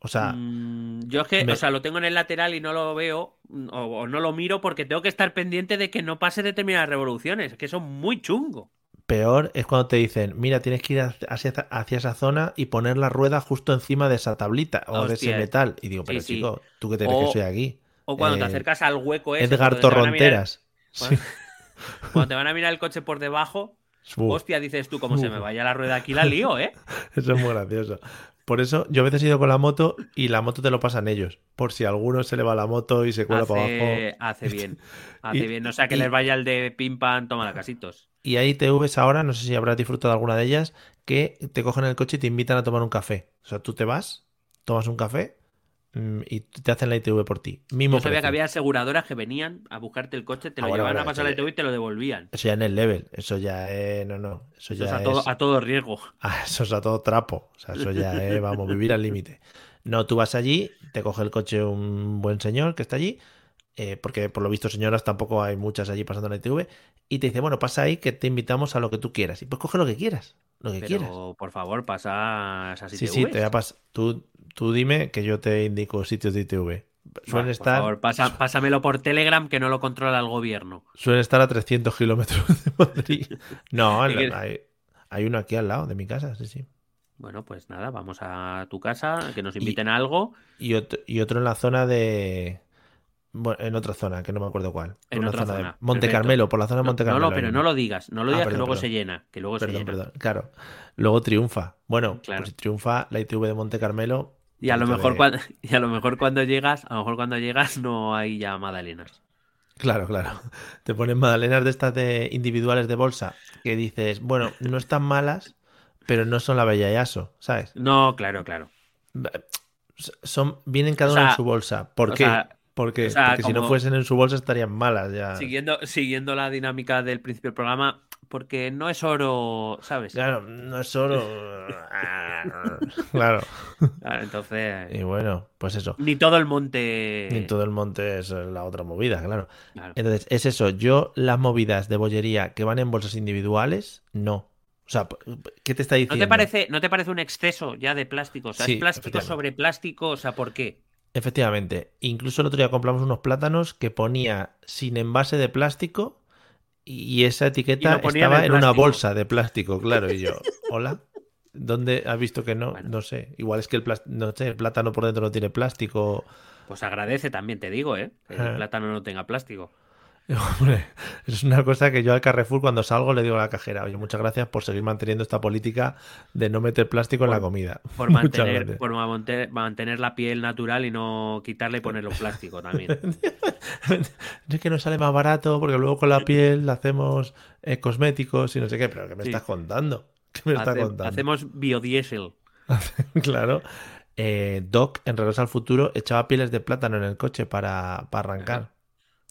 O sea, Mm, yo es que, me- o sea, lo tengo en el lateral y no lo veo mm, o, o no lo miro porque tengo que estar pendiente de que no pase determinadas revoluciones. Es que son muy chungo. peor es cuando te dicen, mira, tienes que ir hacia, hacia esa zona y poner la rueda justo encima de esa tablita o de ese metal. Y digo, pero sí. chico, ¿tú qué te crees que soy aquí? O cuando te Eh, acercas al hueco ese. Edgar mirar- Torronteras. Cuando, te van a mirar el coche por debajo, Uf, hostia, dices tú, como se me vaya la rueda aquí, la lío, ¿eh? Eso es muy gracioso. Por eso yo a veces he ido con la moto y la moto te lo pasan ellos. Por si a alguno se le va la moto y se cuela para abajo. Hace, hace bien. Hace Y- bien. No sea que y- les vaya el de pim pam, toma la casitos. Y hay ITVs ahora, no sé si habrás disfrutado de alguna de ellas, que te cogen el coche y te invitan a tomar un café. O sea, tú te vas, tomas un café y te hacen la ITV por ti. Mismo Yo sabía que había aseguradoras que venían a buscarte el coche, te lo Ahora, llevaban a pasar la. ITV y te lo devolvían. Eso ya en el level. Eso ya es. No, no. Eso Eso ya es a todo, es- a todo riesgo. Ah, eso es a todo trapo. O sea, eso ya es, vamos, vivir al límite. No, tú vas allí, te coge el coche un buen señor que está allí, eh, porque por lo visto señoras tampoco hay muchas allí pasando la ITV, y te dice, bueno, pasa ahí que te invitamos a lo que tú quieras. Y pues coge lo que quieras, lo que quieras. Pero por favor, pasa esas Sí, ITVs. sí, te voy a pas- Tú, tú dime que yo te indico sitios de ITV. Suelen Por estar, favor, pasa- pásamelo por Telegram que no lo controla el gobierno. suelen estar a 300 kilómetros de Madrid. No, hay, hay uno aquí al lado de mi casa, sí, sí. Bueno, pues nada, vamos a tu casa, que nos Y- inviten a algo. Y otro, y otro en la zona de. Bueno, en otra zona, que no me acuerdo cuál. En una otra zona, zona, de Monte perfecto. Carmelo, por la zona de No, Monte no, Carmelo. no, pero hay no lo digas, no lo Ah, digas que luego perdón. se llena, que luego se llena. perdón, claro. Luego triunfa. Bueno, Claro. pues si triunfa la ITV de Monte Carmelo. Y a lo mejor de- cuando, y a lo mejor cuando llegas, a lo mejor cuando llegas no hay ya magdalenas. Claro, claro. Te ponen magdalenas de estas de individuales de bolsa que dices, bueno, no están malas, pero no son la Bella Yaso, ¿sabes? No, claro, claro. Son, vienen cada O una en su bolsa. ¿Por qué? sea, Porque, o sea, porque si no fuesen en su bolsa estarían malas ya. Siguiendo, siguiendo la dinámica del principio del programa, porque no es oro, ¿sabes? Claro, no es oro. claro. Claro, entonces, Y bueno, pues eso. ni todo el monte. Ni todo el monte es la otra movida, claro. Claro. Entonces, es eso. Yo, las movidas de bollería que van en bolsas individuales, no. O sea, ¿qué te está ¿No diciendo? te, parece, ¿No te parece un exceso ya de plástico? O sea, Sí, es plástico sobre plástico, o sea, ¿por qué? Efectivamente. Incluso el otro día compramos unos plátanos que ponía sin envase de plástico y esa etiqueta estaba en una bolsa de plástico, claro. Y yo, ¿hola? ¿Dónde has visto que no? Bueno. No sé. Igual es que el, no sé, el plátano por dentro no tiene plástico. Pues agradece también, te digo, ¿eh? Que el Ah. plátano no tenga plástico. Hombre, es una cosa que yo al Carrefour cuando salgo le digo a la cajera, oye, muchas gracias por seguir manteniendo esta política de no meter plástico en la comida. Por mantener, por mantener, mantener la piel natural y no quitarle y ponerle un plástico también. es que nos sale más barato porque luego con la piel le hacemos eh, cosméticos y no sé qué, pero ¿qué me Sí. estás contando? ¿Qué me estás contando? hacemos biodiesel. claro. Eh, Doc, en Regreso al Futuro, echaba pieles de plátano en el coche para, para arrancar.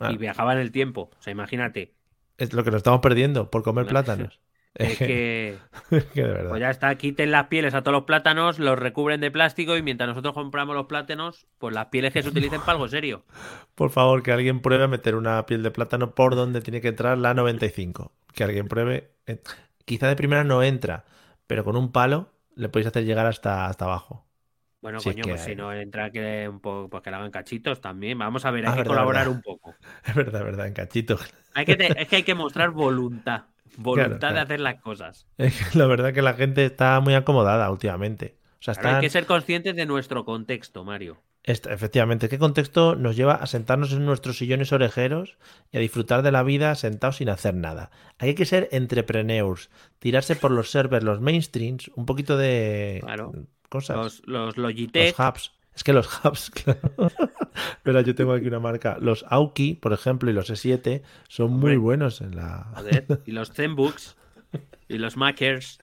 Ah, Y viajaba en el tiempo. O sea, imagínate. es lo que nos estamos perdiendo por comer No. plátanos. Es que, Es que de verdad. pues ya está, quiten las pieles a todos los plátanos, los recubren de plástico y mientras nosotros compramos los plátanos, pues las pieles que se utilicen para algo serio. Por favor, que alguien pruebe a meter una piel de plátano por donde tiene que entrar la 95. Que alguien pruebe. Eh, Quizá de primera no entra, pero con un palo le podéis hacer llegar hasta, hasta abajo. Bueno, coño, que pues hay. si no entra que un poco, pues que le hagan cachitos también. Vamos a ver, hay Ah, que verdad, colaborar verdad. un poco. Es verdad, es verdad, en cachito. Hay que te- es que hay que mostrar voluntad. Voluntad claro. de hacer las cosas. Es que la verdad que la gente está muy acomodada últimamente. O sea, hay que ser conscientes de nuestro contexto, Mario. efectivamente, ¿qué contexto nos lleva a sentarnos en nuestros sillones orejeros y a disfrutar de la vida sentados sin hacer nada? Hay que ser entrepreneurs, tirarse por los servers, los mainstreams, un poquito de Claro. Cosas. Los, los Los Logitech, hubs. Es que los hubs, claro. Pero yo tengo aquí una marca. Los Auki, por ejemplo, y los E7 son muy buenos en la. Joder, y los Zenbooks y los Makers.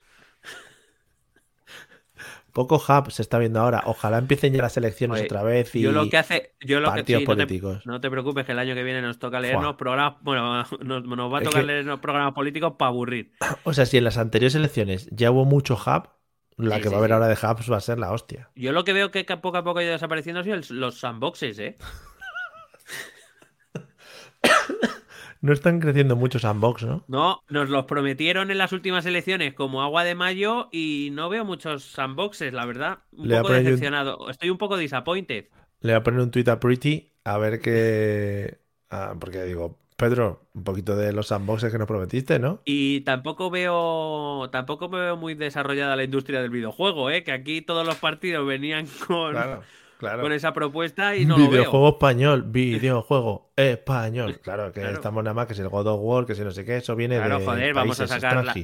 Poco hub se está viendo ahora. Ojalá empiecen ya las elecciones Oye, otra vez y Yo lo que hace, yo lo que partidos no te- políticos. No te, preocupes que el año que viene nos toca leernos Fua. programas, bueno, nos, nos va a Es tocar que- leernos programas políticos para aburrir. O sea, si en las anteriores elecciones ya hubo mucho hub, la Sí, que sí, va a haber sí. ahora de hubs va a ser la hostia. Yo lo que veo que poco a poco ha ido desapareciendo son los sandboxes, ¿eh? No están creciendo muchos unbox, ¿no? No, nos los prometieron en las últimas elecciones como agua de mayo y no veo muchos sandboxes, la verdad. Un Le poco yo un- decepcionado. Estoy un poco disappointed. Le voy a poner un tweet a Pretty a ver qué. Ah, porque digo, Pedro, un poquito de los unboxes que nos prometiste, ¿no? Y tampoco veo tampoco veo muy desarrollada la industria del videojuego, ¿eh? Que aquí todos los partidos venían con, Claro, claro. con esa propuesta y no lo videojuego veo. español, videojuego español. Claro, que Claro. estamos nada más que si el God of War, que si no sé qué, eso viene Claro, de joder, vamos a sacar la-.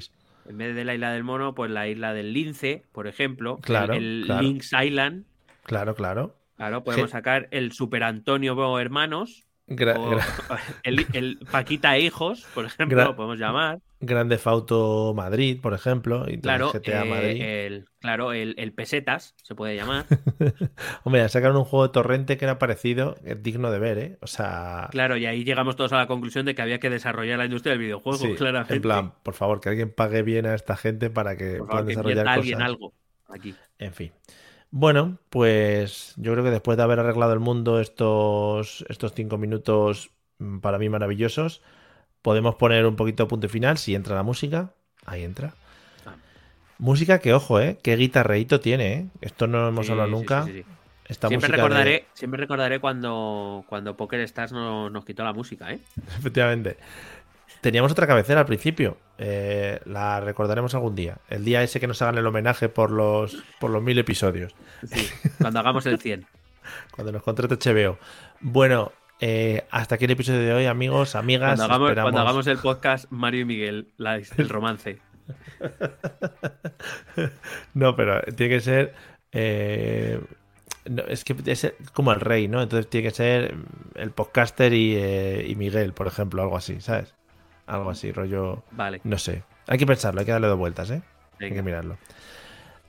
En vez de la isla del mono, pues la isla del lince, por ejemplo. Claro, El, el claro. Lynx Island. Claro, claro. Claro, podemos sacar el Super Antonio Hermanos. Gra- o gra- el, el Paquita Hijos, por ejemplo, Gra- lo podemos llamar. Grande Fauto Madrid, por ejemplo, y entonces Claro, GTA eh, Madrid. el, claro el, el Pesetas, se puede llamar. Hombre, sacaron un juego de torrente que era parecido, es digno de ver, ¿eh? O sea, Claro, y ahí llegamos todos a la conclusión de que había que desarrollar la industria del videojuego, sí, claramente. en plan, por favor, que alguien pague bien a esta gente para que Por puedan favor, que desarrollar invierta cosas. alguien algo aquí. En fin. Bueno, pues yo creo que después de haber arreglado el mundo estos, estos cinco minutos mm, para mí maravillosos, podemos poner un poquito punto final. Si entra la música, ahí entra. Ah. Música que, ojo, ¿eh? Qué guitarreíto tiene, ¿eh? Esto no hemos Sí, hablado nunca. sí, sí, sí. Esta Siempre de- recordaré, siempre recordaré cuando, cuando Poker Stars no- nos quitó la música, ¿eh? Efectivamente. Teníamos otra cabecera al principio. eh, la recordaremos algún día. El día ese que nos hagan el homenaje por los, por los mil episodios. Sí, cuando hagamos el 100. Cuando nos contrate HBO. Bueno, eh, hasta aquí el episodio de hoy, amigos, amigas. Cuando hagamos, Esperamos- cuando hagamos el podcast Mario y Miguel, la- el romance. No, pero tiene que ser. eh, no, es que es como el rey, ¿no? Entonces tiene que ser el podcaster y, eh, y Miguel, por ejemplo, algo así, ¿sabes? Algo así, rollo. Vale. No sé. Hay que pensarlo, hay que darle dos vueltas, ¿eh? Hay que mirarlo.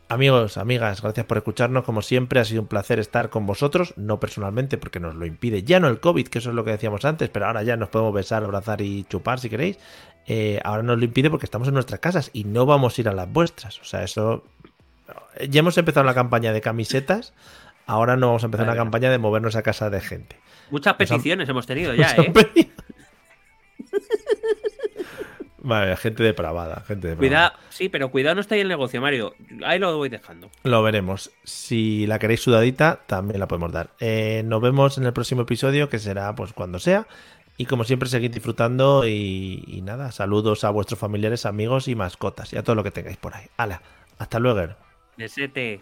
Amigos, amigas, gracias por escucharnos. Como siempre, ha sido un placer estar con vosotros. No personalmente, porque nos lo impide ya no el COVID, que eso es lo que decíamos antes, pero ahora ya nos podemos besar, abrazar y chupar si queréis. Eh, ahora nos lo impide porque estamos en nuestras casas y no vamos a ir a las vuestras. O sea, eso. Ya hemos empezado la campaña de camisetas. Ahora no vamos a empezar Vale. una campaña de movernos a casa de gente. Muchas han- peticiones hemos tenido ya, ¿eh? Vale, gente depravada, gente depravada. Cuidado, sí, pero cuidado no está ahí el negocio, Mario. Ahí lo voy dejando. Lo veremos. Si la queréis sudadita, también la podemos dar. Eh, nos vemos en el próximo episodio, que será pues cuando sea. Y como siempre, seguid disfrutando y, y nada, saludos a vuestros familiares, amigos y mascotas y a todo lo que tengáis por ahí. Hala, hasta luego. Desete.